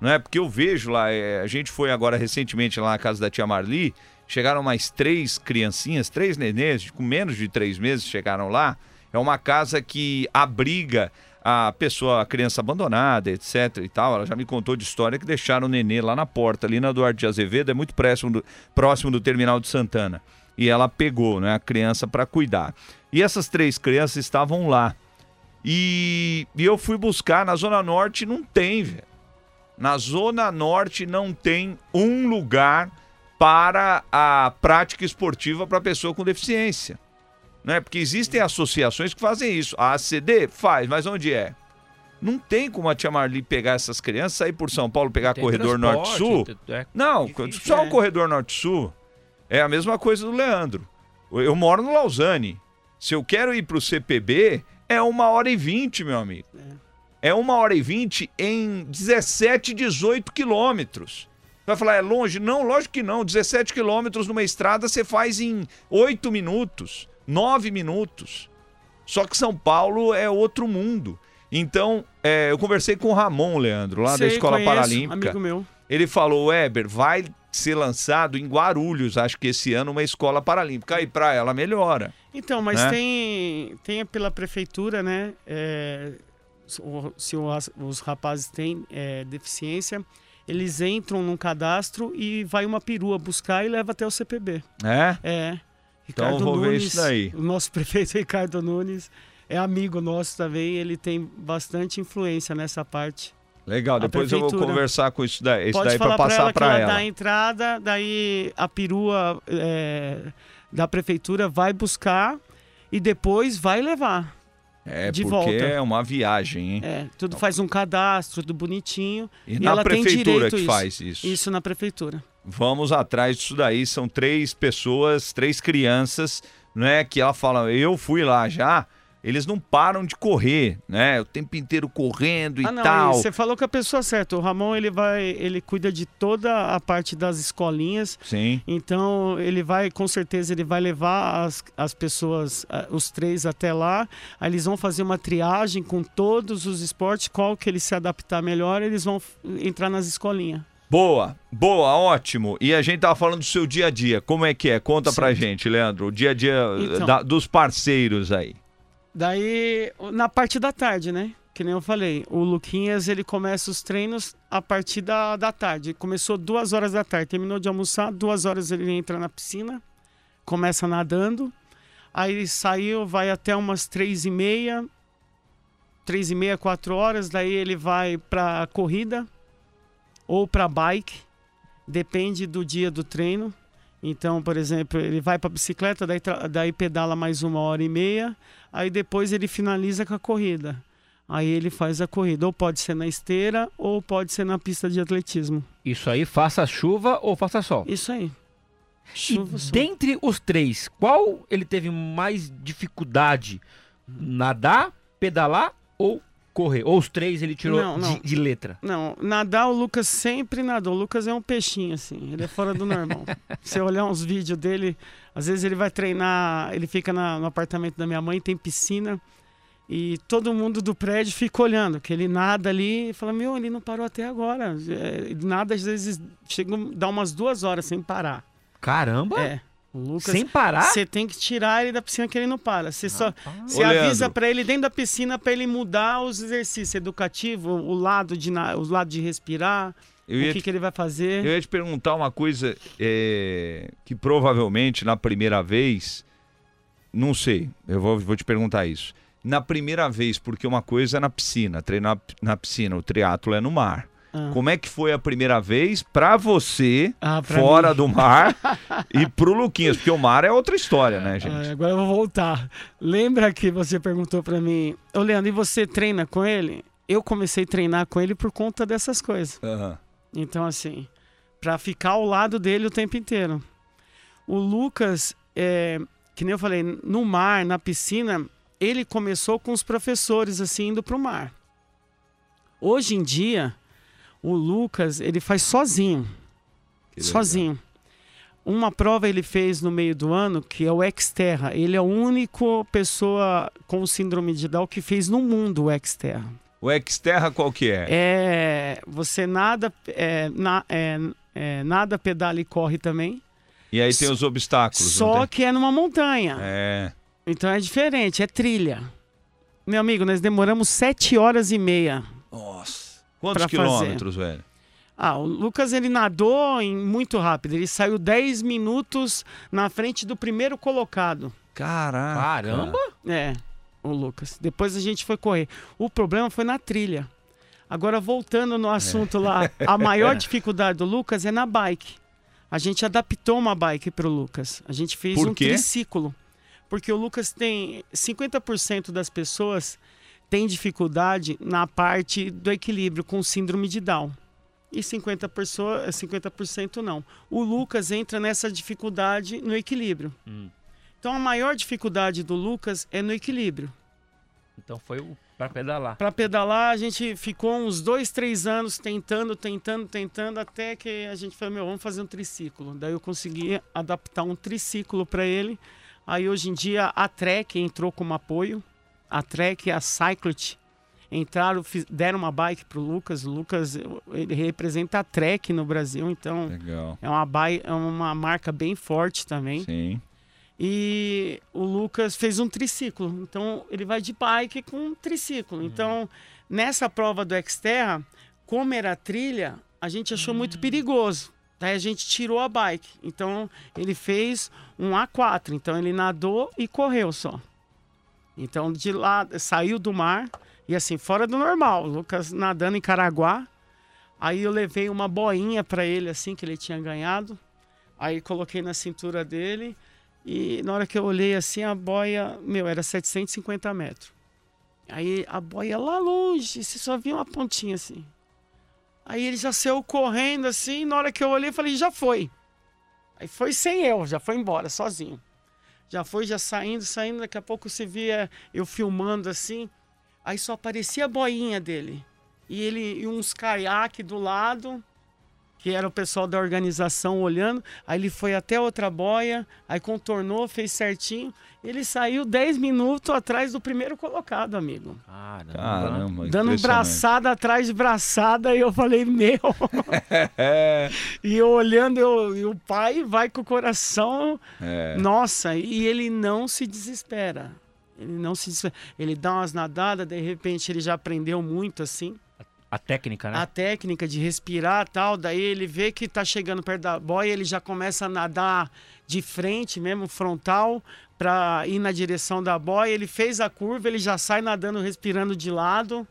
Não é? Porque eu vejo lá, é, a gente foi agora recentemente lá na casa da tia Marli, chegaram mais três criancinhas, três nenês, com menos de três meses chegaram lá. É uma casa que abriga a pessoa, a criança abandonada, etc e tal. Ela já me contou de história que deixaram o nenê lá na porta, ali na Duarte de Azevedo, é muito próximo do, próximo do terminal de Santana. E ela pegou, né, a criança para cuidar. E essas três crianças estavam lá. E, e eu fui buscar na Zona Norte, não tem, velho. Na Zona Norte não tem um lugar para a prática esportiva para pessoa com deficiência. Né? Porque existem associações que fazem isso. A ACD faz, mas onde é? Não tem como a tia Marli pegar essas crianças, sair por São Paulo, pegar Tem corredor norte-sul. é. Não, Difícil, só é. o corredor norte-sul. É a mesma coisa do Leandro. Eu moro no Lausanne. Se eu quero ir para o CPB, é uma hora e vinte, meu amigo. É uma hora e vinte em 17, 18 quilômetros. Vai falar, é longe? Não, lógico que não. 17 quilômetros numa estrada você faz em 8 minutos, 9 minutos. Só que São Paulo é outro mundo. Então, é, eu conversei com o Ramon, Leandro, lá da Sei, Escola conheço, Paralímpica. Amigo meu. Ele falou, Weber, vai ser lançado em Guarulhos, acho que esse ano, uma escola paralímpica. Aí pra ela melhora. Então, mas Né? tem, tem pela prefeitura, né? é, se os rapazes têm é, deficiência, eles entram num cadastro e vai uma perua buscar e leva até o CPB. É? É. Então Ricardo vou ver Nunes, isso daí. O nosso prefeito Ricardo Nunes é amigo nosso também, ele tem bastante influência nessa parte. Legal, depois eu vou conversar com isso daí, isso Pode daí para ela passar pra ela, ela. dá a entrada, daí a perua é, da prefeitura vai buscar e depois vai levar. É, de porque volta. é uma viagem, hein? É, tudo faz um cadastro, tudo bonitinho. E, e na ela tem prefeitura direito que isso. faz isso. Isso na prefeitura. Vamos atrás disso daí. São três pessoas, três crianças, né? Que ela fala, eu fui lá já. Eles não param de correr, né? O tempo inteiro correndo e ah, não, tal. você falou com a pessoa certa. O Ramon ele vai, ele cuida de toda a parte das escolinhas. Sim. Então ele vai, com certeza, ele vai levar as, as pessoas, os três até lá. Aí eles vão fazer uma triagem com todos os esportes, qual que eles se adaptar melhor, eles vão entrar nas escolinhas. Boa, boa, ótimo. E a gente tava falando do seu dia a dia. Como é que é? Conta pra Certo. gente, Leandro. O dia a dia Então. da- dos parceiros aí. Daí, na parte da tarde, né? Que nem eu falei, o Luquinhas ele começa os treinos a partir da, da tarde. Começou duas horas da tarde, terminou de almoçar, duas horas ele entra na piscina, começa nadando, aí saiu, vai até umas três e meia, três e meia, quatro horas, daí ele vai pra corrida ou pra bike, depende do dia do treino. Então, por exemplo, ele vai pra bicicleta, daí, daí pedala mais uma hora e meia, aí depois ele finaliza com a corrida. Aí ele faz a corrida, ou pode ser na esteira, ou pode ser na pista de atletismo. Isso aí, faça chuva ou faça sol. Isso aí. E Chuva, sol. dentre os três, qual ele teve mais dificuldade? Nadar, pedalar ou correr? Ou os três ele tirou Não, não. De, de letra? Não, nadar o Lucas sempre nadou. O Lucas é um peixinho, assim. Ele é fora do normal. Você olhar uns vídeos dele, às vezes ele vai treinar, ele fica na- no apartamento da minha mãe, tem piscina. E todo mundo do prédio fica olhando, que ele nada ali e fala, meu, ele não parou até agora. É, nada, às vezes, chega, dá umas duas horas sem parar. Caramba! É. Lucas, Sem parar? você tem que tirar ele da piscina que ele não para. Você só você Ô, avisa Leandro. pra ele dentro da piscina pra ele mudar os exercícios educativos, o lado de na- o lado de respirar, Eu o que, te, que ele vai fazer. eu ia te perguntar uma coisa é, que provavelmente na primeira vez, não sei, eu vou, vou te perguntar isso. Na primeira vez, porque uma coisa é na piscina, treinar na piscina, o triatlo é no mar. Ah. Como é que foi a primeira vez pra você, Ah, pra fora mim. do mar, e pro Luquinhas? Porque o mar é outra história, né, gente? Ah, agora eu vou voltar. Lembra que você perguntou pra mim, ô Leandro, e você treina com ele? Eu comecei a treinar com ele por conta dessas coisas. Aham. Então, assim, pra ficar ao lado dele o tempo inteiro. O Lucas, é, que nem eu falei, no mar, na piscina, ele começou com os professores, assim, indo pro mar. Hoje em dia, o Lucas, ele faz sozinho. Sozinho. Uma prova ele fez no meio do ano, que é o Xterra. Ele é a única pessoa com síndrome de Down que fez no mundo o Xterra. O Xterra qual que é? É, você nada, é, na- é, é, nada, pedala e corre também. E aí tem os obstáculos, Só que é numa montanha. É. Então é diferente, é trilha. Meu amigo, nós demoramos sete horas e meia. Nossa. Quantos Pra fazer. quilômetros, velho? Ah, o Lucas ele nadou em muito rápido. Ele saiu 10 minutos na frente do primeiro colocado. Caraca. Caramba! É, o Lucas. Depois a gente foi correr. O problema foi na trilha. Agora, voltando no assunto lá, a maior dificuldade do Lucas é na bike. A gente adaptou uma bike para o Lucas. A gente fez Por um quê? triciclo. Porque o Lucas tem 50% das pessoas tem dificuldade na parte do equilíbrio com síndrome de Down. E 50%, pessoa- 50% não. O Lucas entra nessa dificuldade no equilíbrio. Hum. Então a maior dificuldade do Lucas é no equilíbrio. Então foi o pra pedalar. Para pedalar, a gente ficou uns dois, três anos tentando, tentando, tentando, até que a gente falou, meu, vamos fazer um triciclo. Daí eu consegui adaptar um triciclo para ele. Aí hoje em dia a Trek entrou como apoio. A Trek e a Cyclet entraram, deram uma bike pro Lucas. O Lucas, ele representa a Trek no Brasil, então Legal. é uma, bai- é uma marca bem forte também. Sim. E o Lucas fez um triciclo. Então ele vai de bike com um triciclo. Então, nessa prova do Xterra, como era trilha, a gente achou muito perigoso. Daí a gente tirou a bike. Então ele fez um A4. Então ele nadou e correu só. Então de lá saiu do mar e assim fora do normal. Lucas nadando em Caraguá. Aí eu levei uma boinha para ele assim que ele tinha ganhado. Aí coloquei na cintura dele. E na hora que eu olhei assim, a boia, meu, era 750 metros. Aí a boia lá longe, você só via uma pontinha assim. Aí ele já saiu correndo assim, na hora que eu olhei, falei, já foi. Aí foi sem eu, já foi embora, sozinho. Já foi, já saindo, saindo, daqui a pouco você via eu filmando assim. Aí só aparecia a boinha dele. E ele e uns caiaque do lado, que era o pessoal da organização olhando. Aí ele foi até outra boia, aí contornou, fez certinho. Ele saiu 10 minutos atrás do primeiro colocado, amigo. Caramba. Caramba. Dando braçada atrás de braçada, e eu falei, meu. É. e eu olhando, eu, e o pai vai com o coração. É. Nossa, e ele não se desespera. Ele não se desespera. Ele dá umas nadadas, de repente ele já aprendeu muito assim. A técnica, né? a técnica de respirar tal, daí ele vê que tá chegando perto da boia, ele já começa a nadar de frente mesmo, frontal, para ir na direção da boia. Ele fez a curva, ele já sai nadando, respirando de lado,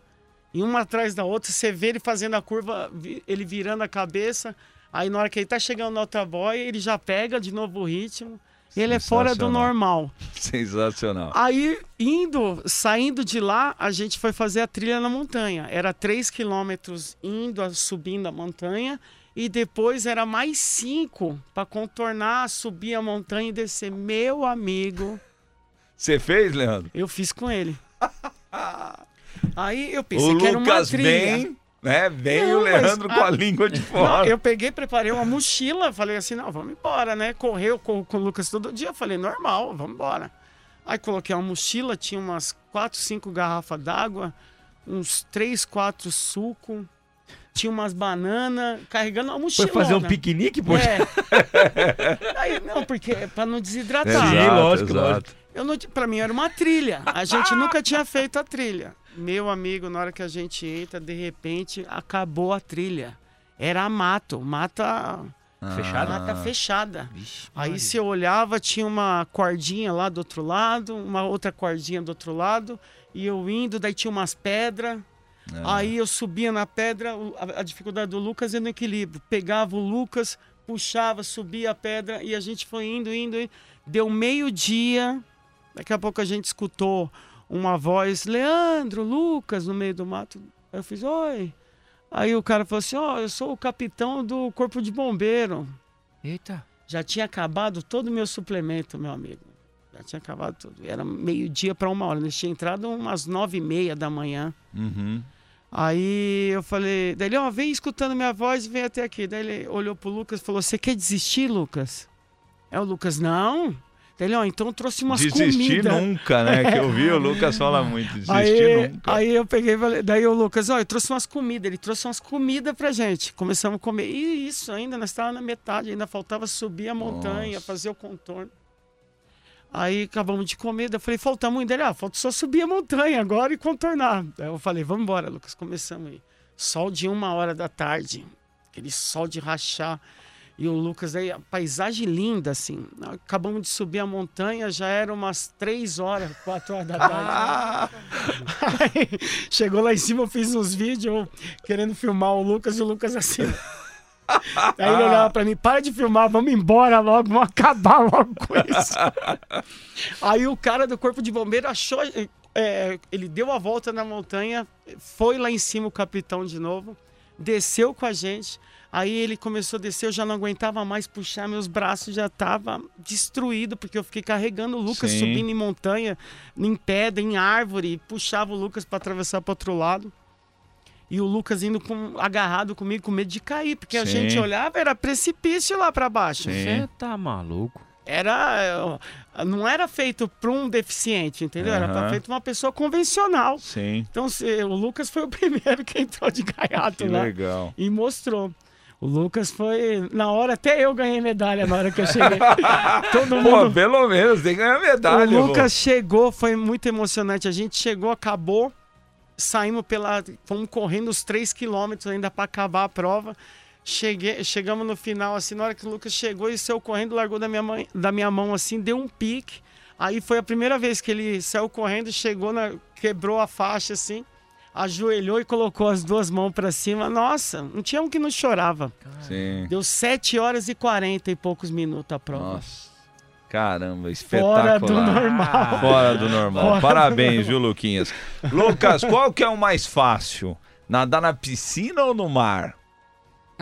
e uma atrás da outra, você vê ele fazendo a curva, ele virando a cabeça. Aí na hora que ele tá chegando na outra boia, ele já pega de novo o ritmo. Ele é fora do normal. Sensacional. Aí, indo, saindo de lá, a gente foi fazer a trilha na montanha. Era 3 quilômetros indo, a- subindo a montanha. E depois era mais 5 para contornar, subir a montanha e descer. Meu amigo, Você fez, Leandro? eu fiz com ele. Aí eu pensei o que era uma trilha. bem, né? Não, o Leandro a- com a língua de Não, fora. eu peguei, preparei uma mochila, falei assim, não, vamos embora, né? Correu, corro com o Lucas todo dia, falei, normal, vamos embora. Aí coloquei uma mochila, tinha umas 4, 5 garrafas d'água, uns 3, 4 suco, tinha umas bananas, carregando uma Foi mochila. fazer um piquenique, pô? É. Aí, não, porque é pra não desidratar. Sim, lógico, lógico. Eu não, pra mim era uma trilha. A gente nunca tinha feito a trilha. Meu amigo, na hora que a gente entra, de repente acabou a trilha. Era mato, mata Fechado? mata fechada. Vixe, Aí eu olhava, tinha uma cordinha lá do outro lado, uma outra cordinha do outro lado, e eu indo, daí tinha umas pedras. Aí eu subia na pedra, a dificuldade do Lucas é no equilíbrio. Pegava o Lucas, puxava, subia a pedra e a gente foi indo, indo, indo. Deu meio-dia, daqui a pouco a gente escutou uma voz, Leandro, Lucas, no meio do mato. Eu fiz, oi. Aí o cara falou assim, ó, eu sou o capitão do corpo de bombeiro. Eita. Já tinha acabado todo o meu suplemento, meu amigo. Já tinha acabado tudo. Era meio-dia para uma hora. Nós tinha entrado umas nove e meia da manhã. Uhum. Aí eu falei, daí ele, ó, vem escutando minha voz e vem até aqui. Daí ele olhou pro Lucas e falou, você quer desistir, Lucas? É o Lucas, não. Ó, então eu trouxe umas Desistir comidas. nunca, né? Que eu vi, o Lucas fala muito. Desistir Aí, nunca. aí eu peguei e falei, daí o Lucas, ó, eu trouxe umas comidas, ele trouxe umas comidas pra gente. Começamos a comer. E isso ainda, nós estávamos na metade, ainda faltava subir a montanha, Nossa. fazer o contorno. Aí acabamos de comer, daí eu falei, falta muito. Ele, ah, falta só subir a montanha agora e contornar. Daí eu falei, vamos embora, Lucas, começamos aí. Sol de uma hora da tarde, aquele sol de rachar. E o Lucas, aí, a paisagem linda, assim. Acabamos de subir a montanha, já era umas três horas, quatro horas da tarde. Aí, chegou lá em cima, eu fiz uns vídeos querendo filmar o Lucas e o Lucas assim. Aí ele olhava pra mim, para de filmar, vamos embora logo, vamos acabar logo com isso. Aí o cara do corpo de bombeiro achou, é, ele deu a volta na montanha, foi lá em cima o capitão de novo, desceu com a gente. Aí ele começou a descer, eu já não aguentava mais puxar, meus braços já estavam destruídos, porque eu fiquei carregando o Lucas Sim. subindo em montanha, em pedra, em árvore, e puxava o Lucas para atravessar para outro lado. E o Lucas indo com- agarrado comigo, com medo de cair, porque a Sim. gente olhava, era precipício lá para baixo. Você tá maluco? Era, eh, não era feito para um deficiente, entendeu? Era Aham. pra feito pra uma pessoa convencional. Sim. Então o Lucas foi o primeiro que entrou de gaiato Que lá legal. e mostrou. O Lucas foi. Na hora, até eu ganhei medalha na hora que eu cheguei. Todo Pô, mundo. pelo menos, tem que ganhar medalha. o pô. Lucas chegou, foi muito emocionante. A gente chegou, acabou, saímos pela. Fomos correndo os 3 quilômetros ainda para acabar a prova. Cheguei, chegamos no final, assim, na hora que o Lucas chegou, ele saiu correndo, largou da minha, mãe, da minha mão, assim, deu um pique. Aí foi a primeira vez que ele saiu correndo, chegou, na, quebrou a faixa, assim, ajoelhou e colocou as duas mãos para cima. Nossa, não tinha um que não chorava. Sim. Deu 7 horas e 40 e poucos minutos a prova. Nossa. Caramba, Fora espetacular. do normal. Fora do normal. Fora do Parabéns, viu, Luquinhas? Lucas, qual que é o mais fácil? Nadar na piscina ou no mar?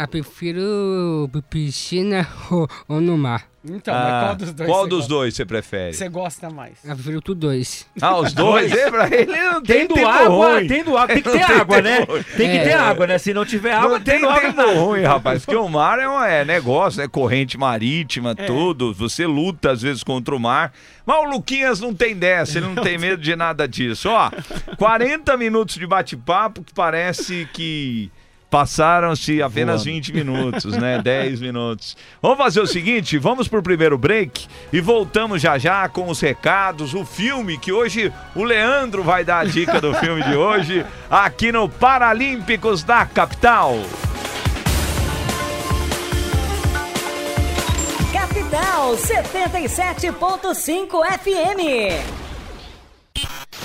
Eu prefiro piscina ou, ou no mar. Então, Ah, mas qual dos dois? qual você dos gosta? dois você prefere? Você gosta mais? Eu prefiro tudo dois. Ah, os dois? É, pra ele não tem Tendo tempo água, ruim. tendo água. Tem que ter tem água, né? Tem que É. ter água, né? Se não tiver água, Não tem água. tempo ruim, rapaz, porque o mar é, um, é negócio, é corrente marítima, É. tudo. Você luta às vezes contra o mar. Mas o Luquinhas não tem dessa, ele não tem medo de nada disso. Ó, 40 minutos de bate-papo que parece que passaram-se apenas 20 minutos, né? 10 minutos. Vamos fazer o seguinte, vamos pro primeiro break e voltamos já já com os recados, o filme que hoje o Leandro vai dar a dica do filme de hoje aqui no Paralímpicos da Capital. Capital 77.5 FM.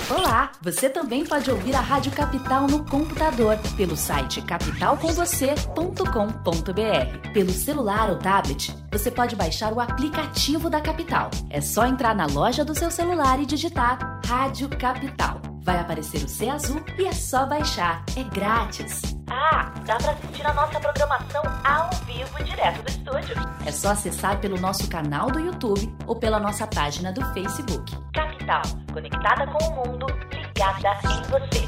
Olá, você também pode ouvir a Rádio Capital no computador pelo site capitalcomvocê.com.br. Pelo celular ou tablet, você pode baixar o aplicativo da Capital. É só entrar na loja do seu celular e digitar Rádio Capital. Vai aparecer o C azul e é só baixar. É grátis. Ah, dá pra assistir a nossa programação ao vivo direto do estúdio. É só acessar pelo nosso canal do YouTube ou pela nossa página do Facebook. Capital, conectada com o mundo, ligada em você.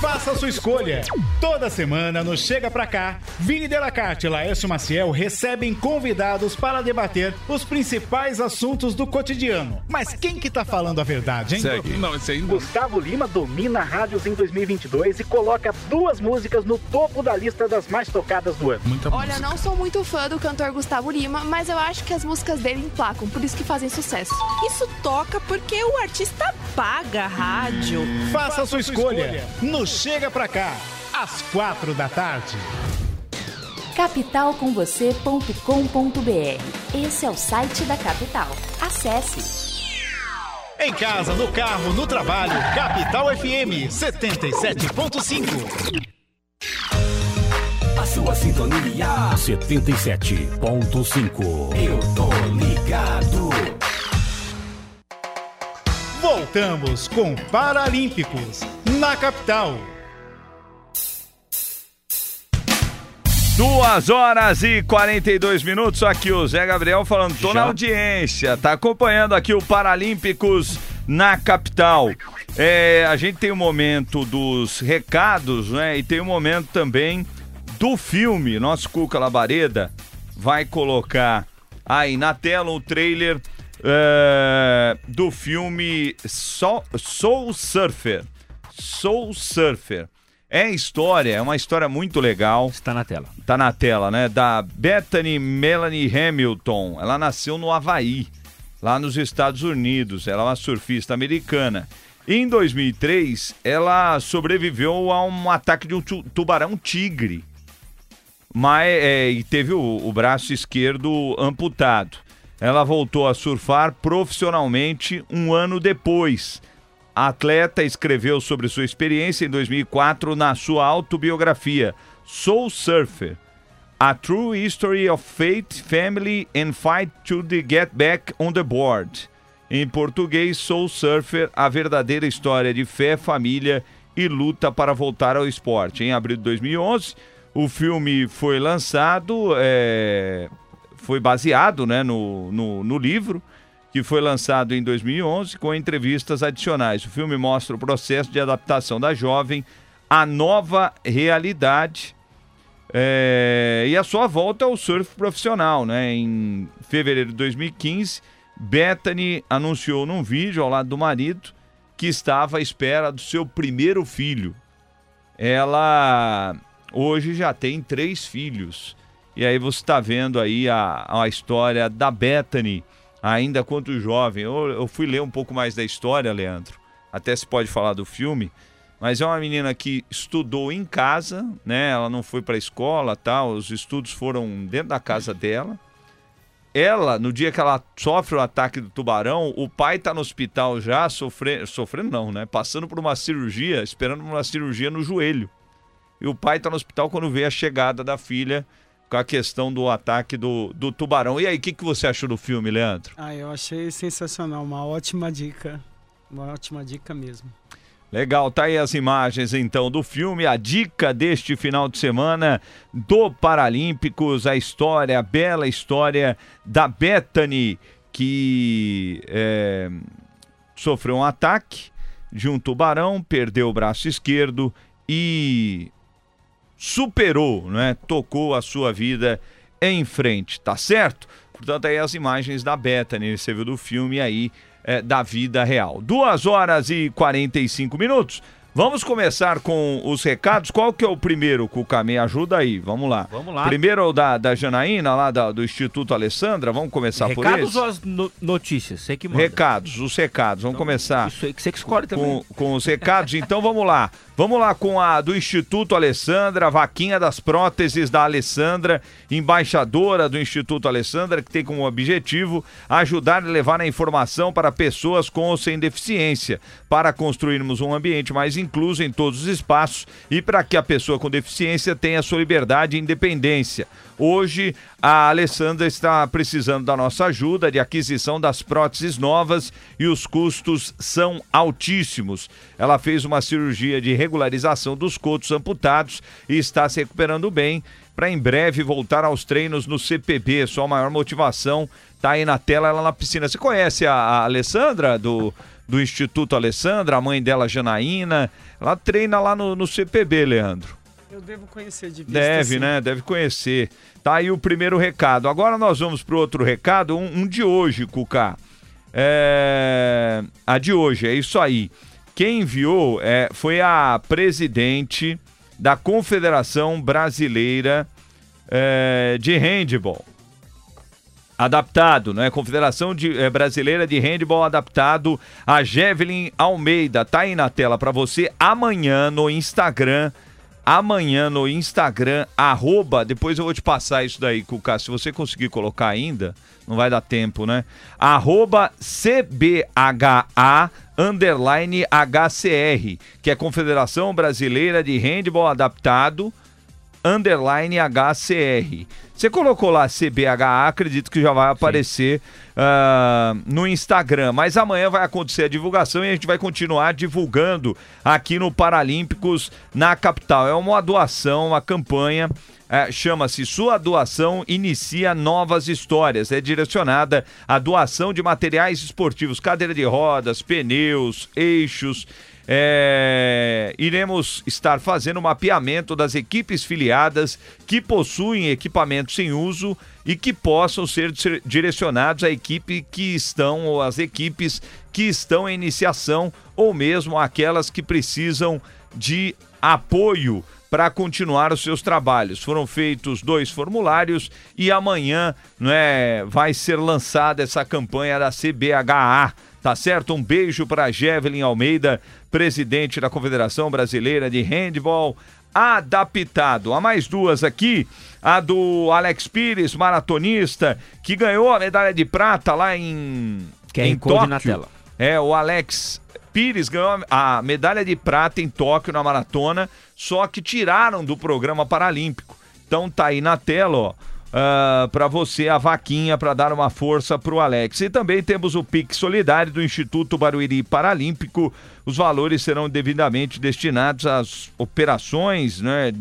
Faça a sua escolha. Toda semana no Chega Pra Cá, Vini Delacarte e Laércio Maciel recebem convidados para debater os principais assuntos do cotidiano. Mas quem que tá falando a verdade, hein? Segue. Não, isso aí não. Gustavo Lima domina rádios em 2022 e coloca duas músicas no topo da lista das mais tocadas do ano. Muita Olha, música. não sou muito fã do cantor Gustavo Lima, mas eu acho que as músicas dele emplacam, por isso que fazem sucesso. Isso toca porque o artista paga a rádio. Faça a sua escolha no Chega Pra Cá, às quatro da tarde. capitalcomvocê.com.br. Esse é o site da Capital. Acesse. Em casa, no carro, no trabalho, Capital FM 77.5. A sua sintonia 77.5. Eu tô ligado. Voltamos com Paralímpicos na capital. Duas horas e 42 minutos. Aqui o Zé Gabriel falando, tô na audiência, tá acompanhando aqui o Paralímpicos na capital. É, a gente tem o momento dos recados, né? E tem o momento também do filme. Nosso Cuca Labareda vai colocar aí na tela o trailer é, do filme Soul, Soul Surfer. Soul Surfer. É história, é uma história muito legal. Está na tela. Tá na tela, né? Da Bethany Melanie Hamilton. Ela nasceu no Havaí, lá nos Estados Unidos. Ela é uma surfista americana. Em 2003, ela sobreviveu a um ataque de um tu- tubarão tigre. Mas, é, e teve o, o braço esquerdo amputado. Ela voltou a surfar profissionalmente um ano depois. A atleta escreveu sobre sua experiência em 2004 na sua autobiografia Soul Surfer. A True History of Faith, Family and Fight to the Get Back on the Board. Em português, Soul Surfer, a verdadeira história de fé, família e luta para voltar ao esporte. Em abril de 2011, o filme foi lançado, é, foi baseado né, no, no, no livro, que foi lançado em 2011 com entrevistas adicionais. O filme mostra o processo de adaptação da jovem à nova realidade é, e a sua volta ao surf profissional, né? Em fevereiro de 2015, Bethany anunciou num vídeo ao lado do marido que estava à espera do seu primeiro filho. Ela hoje já tem três filhos. E aí você está vendo aí a, a história da Bethany, ainda quanto jovem. Eu, eu fui ler um pouco mais da história, Leandro. Até se pode falar do filme. Mas é uma menina que estudou em casa, né? Ela não foi para a escola, tal. Os estudos foram dentro da casa dela. Ela, no dia que ela sofre o ataque do tubarão, o pai tá no hospital já sofrendo, sofrendo não, né? Passando por uma cirurgia, esperando uma cirurgia no joelho. E o pai tá no hospital quando vê a chegada da filha com a questão do ataque do, do tubarão. E aí, o que, que você achou do filme, Leandro? Ah, eu achei sensacional, uma ótima dica. Uma ótima dica mesmo. Legal, tá aí as imagens então do filme, a dica deste final de semana do Paralímpicos, a história, a bela história da Bethany, que é, sofreu um ataque de um tubarão, perdeu o braço esquerdo e superou, né? Tocou a sua vida em frente, tá certo? Portanto, aí as imagens da Bethany, você viu do filme aí é, da vida real. Duas horas e 45 minutos. Vamos começar com os recados. Qual que é o primeiro, Cuca? Me ajuda aí, vamos lá. Vamos lá. Primeiro é o da, da Janaína, lá da- do Instituto Alessandra. Vamos começar por Recados esse? ou as no- notícias? Você que manda. Recados, os recados. Vamos começar. Isso aí que você que escolhe também. Com, com os recados, então vamos lá. Vamos lá com a do Instituto Alessandra, vaquinha das próteses da Alessandra, embaixadora do Instituto Alessandra, que tem como objetivo ajudar e levar a informação para pessoas com ou sem deficiência, para construirmos um ambiente mais incluso em todos os espaços e para que a pessoa com deficiência tenha sua liberdade e independência. Hoje, a Alessandra está precisando da nossa ajuda de aquisição das próteses novas e os custos são altíssimos. Ela fez uma cirurgia de regularização dos cotos amputados e está se recuperando bem para em breve voltar aos treinos no CPB. Sua maior motivação está aí na tela, ela na piscina. Você conhece a, a Alessandra do, do Instituto Alessandra, a mãe dela, Janaína. Ela treina lá no, no CPB, Leandro. Eu devo conhecer de vista. Deve, sim. né? Deve conhecer. Tá aí o primeiro recado. Agora nós vamos pro outro recado, um, um de hoje, Cuca. É... A de hoje, é isso aí. Quem enviou é, foi a presidente da Confederação Brasileira é, de Handball. Adaptado, né? Confederação de, eh, Brasileira de Handball adaptado, a Jevelin Almeida. Tá aí na tela para você amanhã no Instagram amanhã no Instagram, arroba, depois eu vou te passar isso daí, Cuca, se você conseguir colocar ainda, não vai dar tempo, né? Arroba CBHA underline HCR, que é Confederação Brasileira de Handball Adaptado, underline HCR. Você colocou lá CBHA, acredito que já vai aparecer uh, no Instagram. Mas amanhã vai acontecer a divulgação e a gente vai continuar divulgando aqui no Paralímpicos na capital. É uma doação, uma campanha. é, Chama-se Sua Doação Inicia Novas Histórias. É direcionada à doação de materiais esportivos, cadeira de rodas, pneus, eixos. É, iremos estar fazendo um mapeamento das equipes filiadas que possuem equipamentos em uso e que possam ser dire- direcionados à equipe que estão, ou às equipes que estão em iniciação, ou mesmo aquelas que precisam de apoio para continuar os seus trabalhos. Foram feitos dois formulários e amanhã né, vai ser lançada essa campanha da CBHA. Tá certo? Um beijo para Jevelin Almeida, presidente da Confederação Brasileira de Handball adaptado. Há mais duas aqui. A do Alex Pires, maratonista, que ganhou a medalha de prata lá em, QR em Tóquio. na tela. É, o Alex Pires ganhou a medalha de prata em Tóquio na maratona, só que tiraram do programa paralímpico. Então tá aí na tela, ó. Para você a vaquinha para dar uma força pro Alex. E também temos o Pix Solidário do Instituto Barueri Paralímpico. Os valores serão devidamente destinados às operações, né,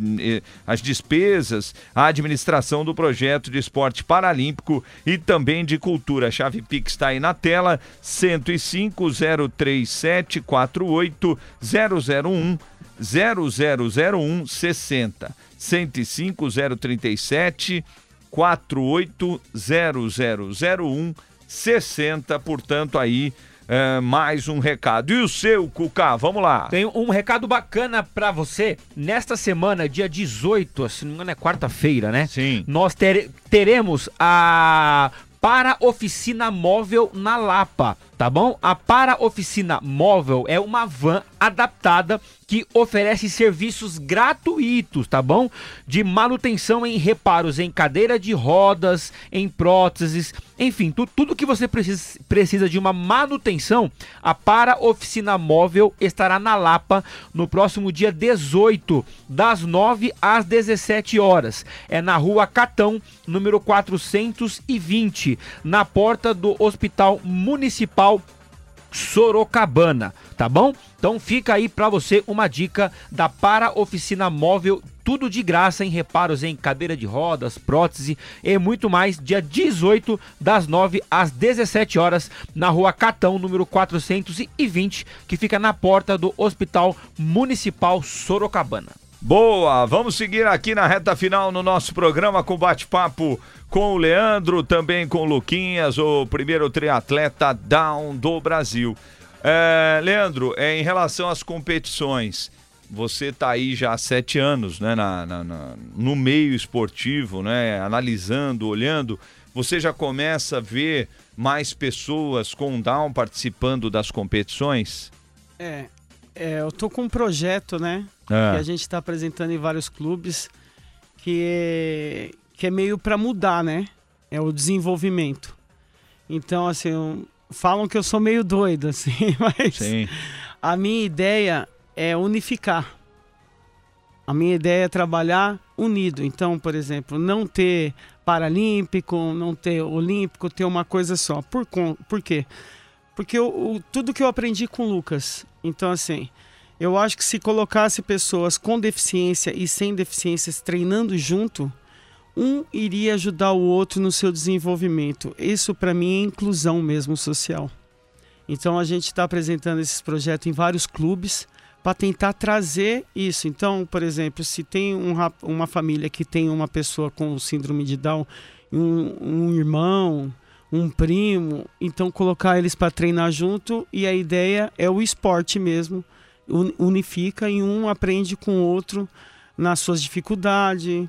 às despesas, à administração do projeto de esporte paralímpico e também de cultura. A chave Pix está aí na tela: 105 037 48 001 0001 60. 105 037 480001 60, portanto aí é, mais um recado. E o seu, Cuca, vamos lá. Tem um recado bacana pra você. Nesta semana, dia 18, se não me engano é quarta-feira, né? Sim. Nós tere- teremos a Para Oficina Móvel na Lapa, tá bom? A Para Oficina Móvel é uma van adaptada que oferece serviços gratuitos, tá bom? De manutenção em reparos em cadeira de rodas, em próteses, enfim, tu- tudo que você precisa, precisa de uma manutenção, a Para Oficina Móvel estará na Lapa no próximo dia 18, das 9 às 17 horas. É na rua Catão, número 420, na porta do Hospital Municipal Sorocabana, tá bom? Então fica aí pra você uma dica da Para Oficina Móvel, tudo de graça em reparos em cadeira de rodas, prótese e muito mais, dia 18 das 9 às 17 horas na Rua Catão, número 420, que fica na porta do Hospital Municipal Sorocabana. Boa, vamos seguir aqui na reta final no nosso programa com bate-papo com o Leandro, também com o Luquinhas, o primeiro triatleta down do Brasil. É, Leandro, é, em relação às competições, você está aí já há sete anos né, na- na- na- no meio esportivo, né, analisando, olhando, você já começa a ver mais pessoas com down participando das competições? É, é, eu tô com um projeto, né? Ah. Que a gente tá apresentando em vários clubes, que é, que é meio para mudar, né? É o desenvolvimento. Então, assim, eu- falam que eu sou meio doido, assim, mas Sim. a minha ideia é unificar. A minha ideia é trabalhar unido. Então, por exemplo, não ter paralímpico, não ter olímpico, ter uma coisa só. Por, por quê? Porque o- tudo que eu aprendi com Lucas. Então, assim, eu acho que se colocasse pessoas com deficiência e sem deficiências treinando junto, um iria ajudar o outro no seu desenvolvimento. Isso, para mim, é inclusão mesmo social. Então a gente está apresentando esses projetos em vários clubes para tentar trazer isso. Então, por exemplo, se tem um, uma família que tem uma pessoa com síndrome de Down, um, um irmão, um primo, então colocar eles para treinar junto e a ideia é o esporte mesmo, un- unifica e um aprende com o outro nas suas dificuldades.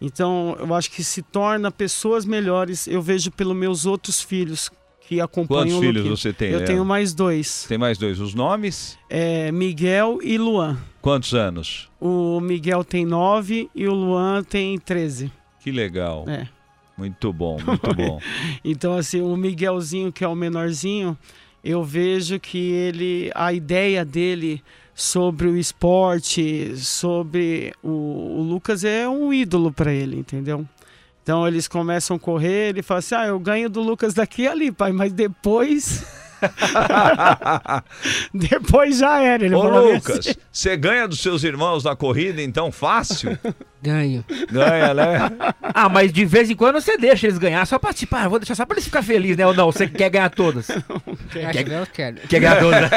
Então, eu acho que se torna pessoas melhores. Eu vejo pelos meus outros filhos que acompanham Quantos o filhos você tem, Eu Leandro? tenho mais dois. Tem mais dois. Os nomes? É Miguel e Luan. Quantos anos? O Miguel tem nove e o Luan tem 13. Que legal. É. Muito bom, muito bom. Então, assim, o Miguelzinho, que é o menorzinho, eu vejo que ele, a ideia dele sobre o esporte, sobre o, o Lucas é um ídolo para ele, entendeu? Então eles começam a correr, ele fala assim: "Ah, eu ganho do Lucas daqui e ali, pai, mas depois depois já era". Ele Ô, falou Lucas, assim. você ganha dos seus irmãos na corrida, então fácil? Ganho. Ganha, né? Ah, mas de vez em quando você deixa eles ganhar só pra, tipo, ah, vou deixar só pra eles ficarem felizes, né? Ou não, você quer ganhar todas. Quer, eu quero. Quer ganhar todas, né?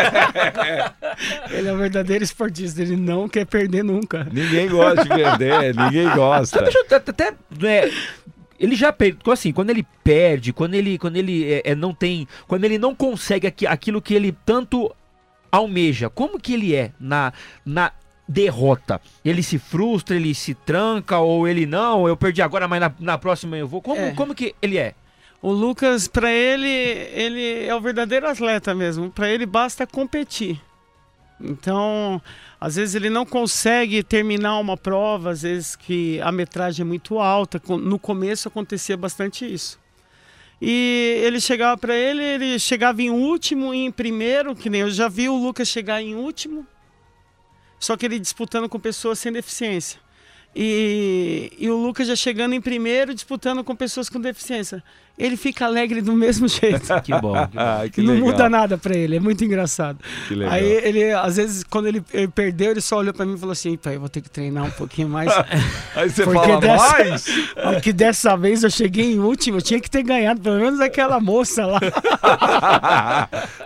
Ele é um verdadeiro esportista, ele não quer perder nunca. Ninguém gosta de perder, ninguém gosta. Deixa eu até, até, né, ele já perde, assim, quando ele perde, quando ele, quando ele é, é, não tem, quando ele não consegue aqui- aquilo que ele tanto almeja, como que ele é na, na derrota? Ele se frustra, ele se tranca, ou ele não, eu perdi agora, mas na, na próxima eu vou. Como, É. como que ele é? O Lucas, pra ele, ele é o verdadeiro atleta mesmo. Pra ele basta competir. Então, às vezes ele não consegue terminar uma prova, às vezes que a metragem é muito alta. No começo acontecia bastante isso. E ele chegava pra ele, ele chegava em último e em primeiro, que nem eu já vi o Lucas chegar em último, só que ele disputando com pessoas sem deficiência. E, e o Lucas já chegando em primeiro, disputando com pessoas com deficiência. Ele fica alegre do mesmo jeito. Que bom. Que bom. Ah, que não legal. muda nada pra ele, é muito engraçado. Que legal. Aí ele, às vezes, quando ele, ele perdeu, ele só olhou pra mim e falou assim: pai, eu vou ter que treinar um pouquinho mais. Aí você Porque fala dessa- mais? Porque dessa vez eu cheguei em último, eu tinha que ter ganhado pelo menos aquela moça lá.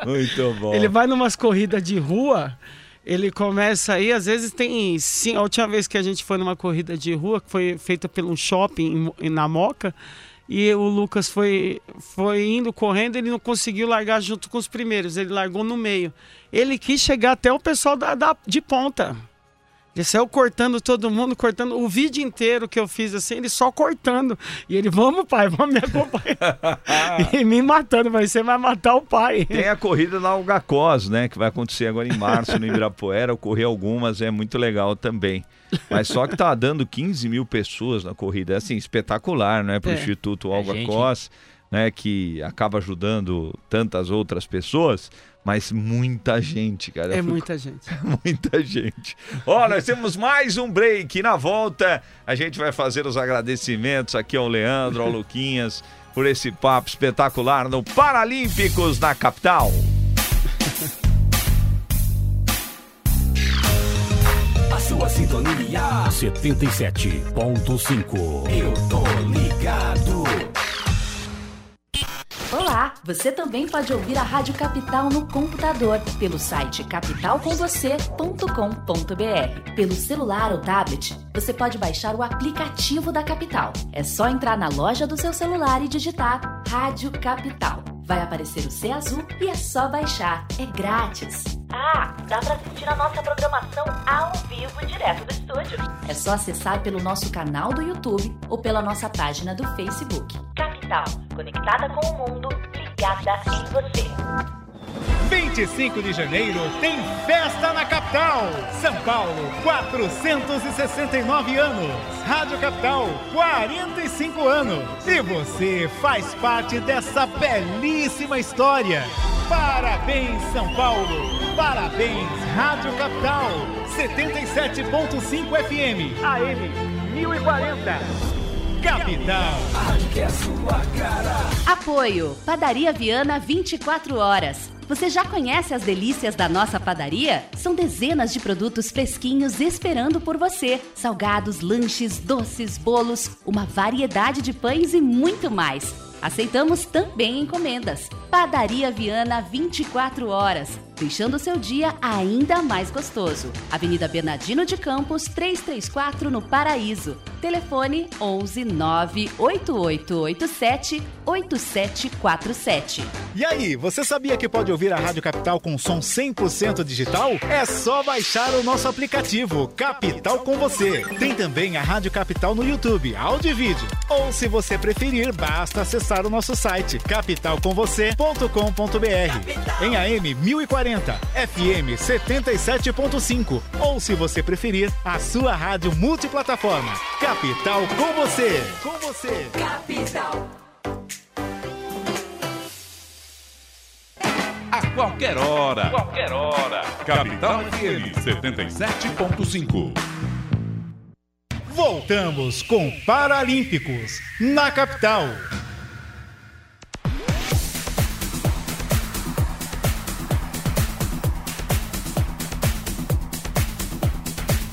Muito bom. Ele vai numas corridas de rua, ele começa aí, às vezes tem. Sim, a última vez que a gente foi numa corrida de rua, que foi feita pelo shopping na Moca, e o Lucas foi, foi indo correndo, ele não conseguiu largar junto com os primeiros, ele largou no meio. Ele quis chegar até o pessoal da, da- de ponta. Ele saiu cortando todo mundo, cortando o vídeo inteiro que eu fiz assim, ele só cortando. E ele, vamos pai, vamos me acompanhar. e me matando, mas você vai matar o pai. Tem a corrida na Algacos, né? Que vai acontecer agora em março no Ibirapuera. Eu corri algumas, é muito legal também. Mas só que tá dando 15 mil pessoas na corrida. É assim, espetacular, né? Para o É. Instituto É Algacos, né? Que acaba ajudando tantas outras pessoas. Mas muita gente, cara. É fico- muita gente. Muita gente. Ó, nós temos mais um break. Na volta, a gente vai fazer os agradecimentos aqui ao Leandro, ao Luquinhas, por esse papo espetacular no Paralímpicos na capital. A sua sintonia 77.5. Eu tô ligado. Olá, você também pode ouvir a Rádio Capital no computador pelo site capitalcomvocê.com.br. Pelo celular ou tablet, você pode baixar o aplicativo da Capital. É só entrar na loja do seu celular e digitar Rádio Capital. Vai aparecer o C azul e é só baixar. É grátis. Ah, dá pra assistir a nossa programação ao vivo direto do estúdio. É só acessar pelo nosso canal do YouTube ou pela nossa página do Facebook. Capital, conectada com o mundo, ligada em você. 25 de janeiro tem festa na capital. São Paulo, 469 anos. Rádio Capital, 45 anos. E você faz parte dessa belíssima história. Parabéns, São Paulo. Parabéns, Rádio Capital. 77.5 FM. AM 1040. Capital. Apoio Padaria Viana 24 horas. Você já conhece as delícias da nossa padaria? São dezenas de produtos fresquinhos esperando por você. Salgados, lanches, doces, bolos, uma variedade de pães e muito mais. Aceitamos também encomendas. Padaria Viana 24 horas, deixando seu dia ainda mais gostoso. Avenida Bernardino de Campos, 334 no Paraíso. Telefone 11 98887 8747. E aí, você sabia que pode ouvir a Rádio Capital com som 100% digital? É só baixar o nosso aplicativo Capital com você. Tem também a Rádio Capital no YouTube, áudio e vídeo. Ou se você preferir, basta acessar o nosso site capitalcomvocê.com.br. Em AM 1040, FM 77.5. Ou se você preferir, a sua rádio multiplataforma. Capital com você. Com você. Capital. A qualquer hora. Qualquer hora. Capital FM 77.5. Voltamos com Paralímpicos na capital.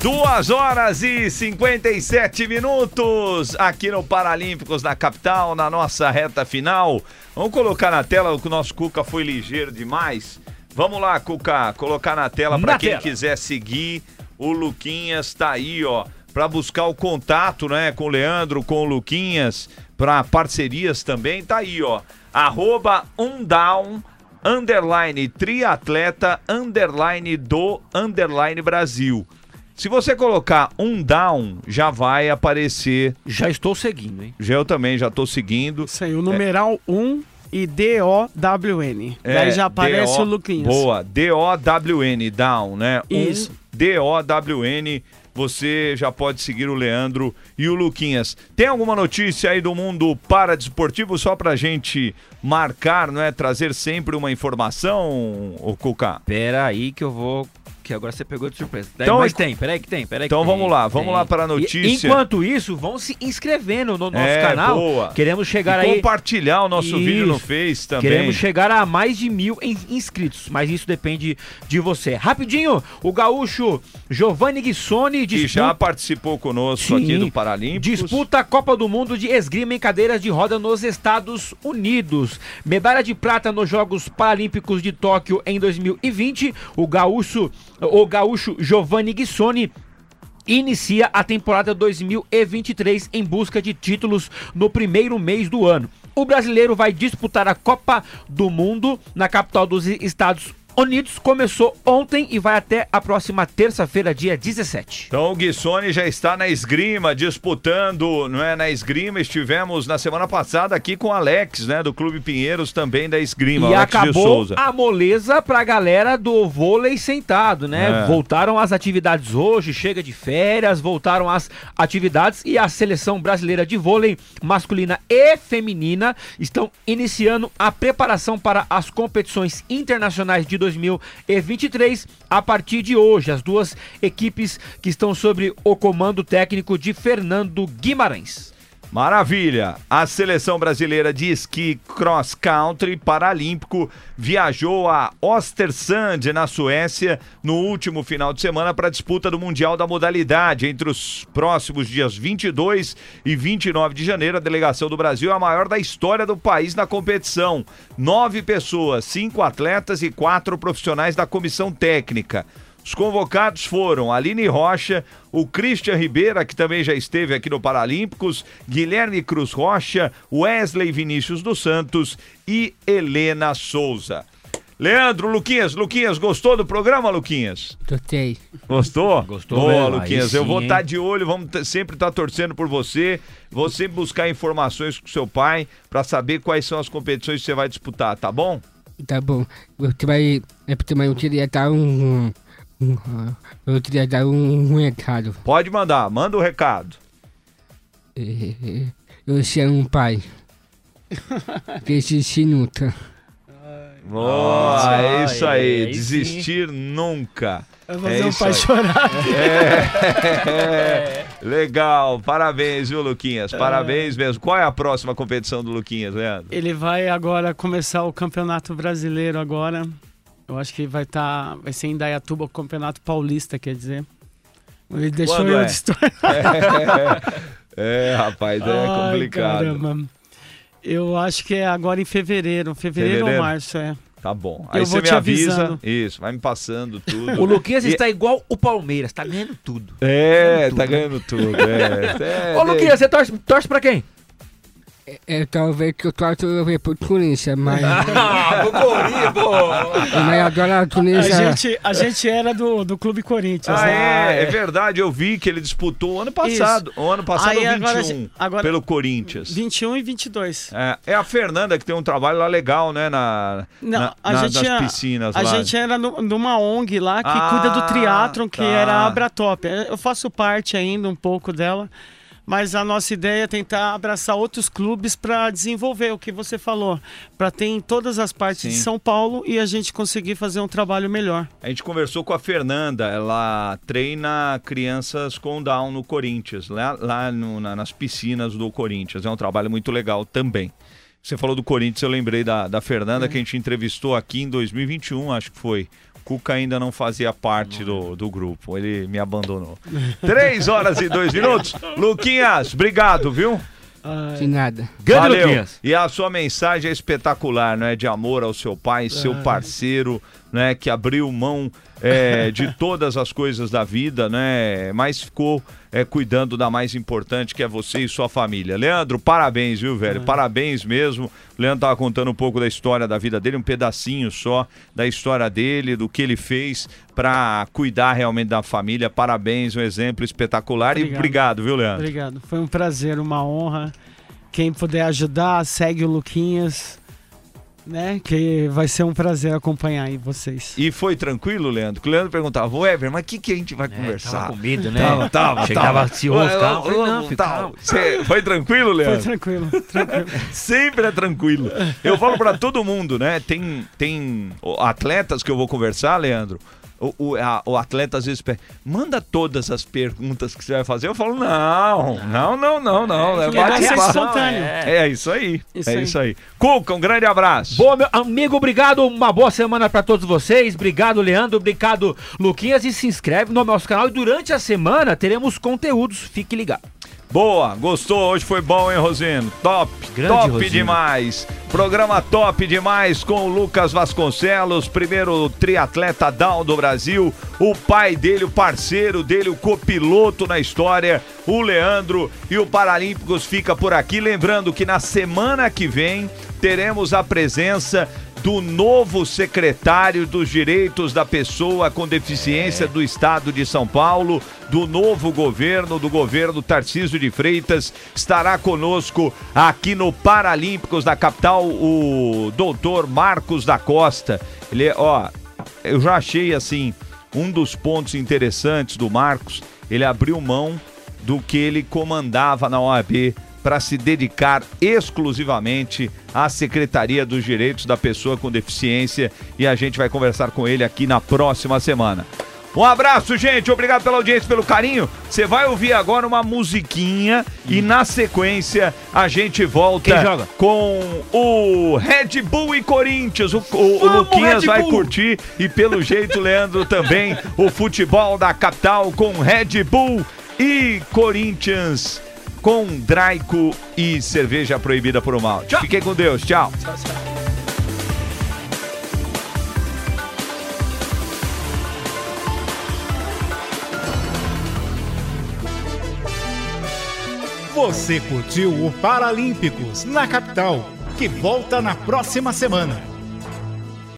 Duas horas e 57 minutos aqui no Paralímpicos da capital, na nossa reta final. Vamos colocar na tela, o nosso Cuca foi ligeiro demais. Vamos lá, Cuca, colocar na tela para quem tela. quiser seguir. O Luquinhas tá aí, ó, para buscar o contato, né, com o Leandro, com o Luquinhas, para parcerias também. Tá aí, ó. Arroba um down underline triatleta underline do underline Brasil. Se você colocar um down, já vai aparecer. Já estou seguindo, hein? Já eu também já estou seguindo. Isso aí, o numeral 1 e D-O-W-N. Daí já aparece o Luquinhas. Boa, D-O-W-N, down, né? Isso. Um D-O-W-N. Você já pode seguir o Leandro e o Luquinhas. Tem alguma notícia aí do mundo paradesportivo só pra gente marcar, não é? Trazer sempre uma informação, o Cuca? Pera aí que eu vou. Que agora você pegou de surpresa. Então, mas tem, peraí que tem, peraí Então tem, vamos lá, vamos tem. lá para a E- notícia. enquanto isso, vão se inscrevendo no nosso É, canal. boa. Queremos chegar E aí. compartilhar o nosso vídeo no Isso. Face também. Queremos chegar a mais de mil in- inscritos, mas isso depende de você. Rapidinho, o gaúcho Giovanni Guissoni que já participou conosco aqui do Paralímpicos. Disputa a Copa do Mundo de esgrima em cadeiras de roda nos Estados Unidos. Medalha de prata nos Jogos Paralímpicos de Tóquio em 2020. O gaúcho, o gaúcho Giovanni Guissoni inicia a temporada 2023 em busca de títulos no primeiro mês do ano. O brasileiro vai disputar a Copa do Mundo na capital dos Estados Unidos. Começou ontem e vai até a próxima terça-feira, dia 17. Então o Guissoni já está na esgrima, disputando, não é? Na esgrima estivemos na semana passada aqui com o Alex, né? Do Clube Pinheiros, também da esgrima, E Alex de acabou Souza. a moleza pra galera do vôlei sentado, né? É. Voltaram as atividades hoje, chega de férias, voltaram as atividades e a seleção brasileira de vôlei masculina e feminina estão iniciando a preparação para as competições internacionais de 2023 a partir de hoje. As duas equipes que estão sob o comando técnico de Fernando Guimarães. Maravilha! A seleção brasileira de esqui cross country paralímpico viajou a Ostersund, na Suécia, no último final de semana para a disputa do Mundial da modalidade. Entre os próximos dias 22 e 29 de janeiro, a delegação do Brasil é a maior da história do país na competição. Nove pessoas, cinco atletas e quatro profissionais da comissão técnica. Os convocados foram Aline Rocha, o Christian Ribeira, que também já esteve aqui no Paralímpicos, Guilherme Cruz Rocha, Wesley Vinícius dos Santos e Helena Souza. Leandro, Luquinhas, Luquinhas, gostou do programa, Luquinhas? Gostei. Gostou? Gostou Boa, mesmo, Luquinhas. Eu sim, vou hein? estar de olho, vamos sempre estar torcendo por você. Vou sempre buscar informações com seu pai para saber quais são as competições que você vai disputar, tá bom? Tá bom. Você vai. É porque eu queria dar um. Um- um- eu queria dar um, um recado. Pode mandar, manda o recado. É, é, Eu sou um pai. Desse sinuta. Boa, é isso aí. aí Desistir nunca. Vai fazer É um pai aí. chorar. É, legal, parabéns, viu, Luquinhas? Parabéns mesmo. Qual é a próxima competição do Luquinhas, Leandro? Ele vai agora começar o Campeonato Brasileiro agora. Eu acho que vai estar, vai ser em Dayatuba o Campeonato Paulista, quer dizer. Ele deixou Quando eu é? de história. É, rapaz, é Ai, complicado. caramba. Eu acho que é agora em fevereiro. Fevereiro, Fevereiro? ou março, é. Tá bom. Aí você me avisa. avisando. Isso, vai me passando tudo. O Luquinhas E- está igual o Palmeiras, tá ganhando tudo. É, tá ganhando tudo. É, é, Ô, Luquinhas, você torce, torce pra quem? É, talvez que eu torço pro Corinthians, mas. Ah, pro Corinthians, mas adoro a A Tunísia. gente, a gente era do, do Clube Corinthians, Ah, né? é, é verdade, eu vi que ele disputou o ano passado. O ano passado, Aí ou agora 21, a- agora- pelo Corinthians. 21 e 22. É, é a Fernanda que tem um trabalho lá legal, né? Na, Não, na- a na- gente nas piscinas A lá. gente era no- numa ONG lá que Ah, cuida do triatlon, que tá. era a Abratop. Eu faço parte ainda um pouco dela, mas a nossa ideia é tentar abraçar outros clubes para desenvolver o que você falou, para ter em todas as partes de Sim. São Paulo e a gente conseguir fazer um trabalho melhor. A gente conversou com a Fernanda, ela treina crianças com Down no Corinthians, lá, lá no- na- nas piscinas do Corinthians. É um trabalho muito legal também. Você falou do Corinthians, eu lembrei da, da Fernanda, que a gente entrevistou aqui em 2021, acho que foi. Cuca ainda não fazia parte do, do grupo, ele me abandonou. Três horas e dois minutos. Luquinhas, obrigado, viu? De nada. Grande Valeu. Luquinhas. E a sua mensagem é espetacular, não é? De amor ao seu pai, seu parceiro, né? Que abriu mão é, de todas as coisas da vida, né? Mas ficou é, cuidando da mais importante, que é você e sua família. Leandro, parabéns, viu, velho? Parabéns mesmo. O Leandro tava contando um pouco da história da vida dele, um pedacinho só da história dele, do que ele fez para cuidar realmente da família. Parabéns, um exemplo espetacular. E Obrigado. obrigado, viu, Leandro? Obrigado. Foi um prazer, uma honra. Quem puder ajudar, segue o Luquinhas, né? Que vai ser um prazer acompanhar aí vocês. E foi tranquilo, Leandro? Que o Leandro perguntava, ô Ever, mas o que, que a gente vai conversar? tava com medo, né? Tava, tava, Chegava tava. ansioso, calma. ô, Falei, não. Cê- Foi tranquilo, Foi Leandro? tranquilo, tranquilo. Sempre é tranquilo. Eu falo pra todo mundo, né? Tem, tem atletas que eu vou conversar, Leandro. O, o, a- o atleta às vezes pede, manda todas as perguntas que você vai fazer. Eu falo, não, não, não, não, não. É, é bate-papo. espontâneo. É isso aí. Isso é aí. isso aí. Cuca, um grande abraço. Boa, meu amigo, obrigado. Uma boa semana pra todos vocês. Obrigado, Leandro. Obrigado, Luquinhas. E se inscreve no nosso canal. E durante a semana teremos conteúdos. Fique ligado. Boa, gostou? Hoje foi bom, hein, Rosino? Top, Grande top Rosino. demais. Programa top demais com o Lucas Vasconcelos, primeiro triatleta down do Brasil. O pai dele, o parceiro dele, o copiloto na história, o Leandro. E o Paralímpicos fica por aqui. Lembrando que na semana que vem teremos a presença do novo secretário dos Direitos da Pessoa com Deficiência do Estado de São Paulo, do novo governo, do governo Tarcísio de Freitas, estará conosco aqui no Paralímpicos da capital o doutor Marcos da Costa. Ele, é, ó, eu já achei assim um dos pontos interessantes do Marcos, ele abriu mão do que ele comandava na OAB para se dedicar exclusivamente à Secretaria dos Direitos da Pessoa com Deficiência e a gente vai conversar com ele aqui na próxima semana. Um abraço, gente. Obrigado pela audiência, pelo carinho. Você vai ouvir agora uma musiquinha e na sequência a gente volta com o Red Bull e Corinthians. O, o- o Luquinhas vai curtir e pelo jeito, Leandro, também o futebol da capital com Red Bull e Corinthians com Draico e cerveja proibida por o mal. Fiquem com Deus. Tchau. Você curtiu o Paralímpicos na capital, que volta na próxima semana.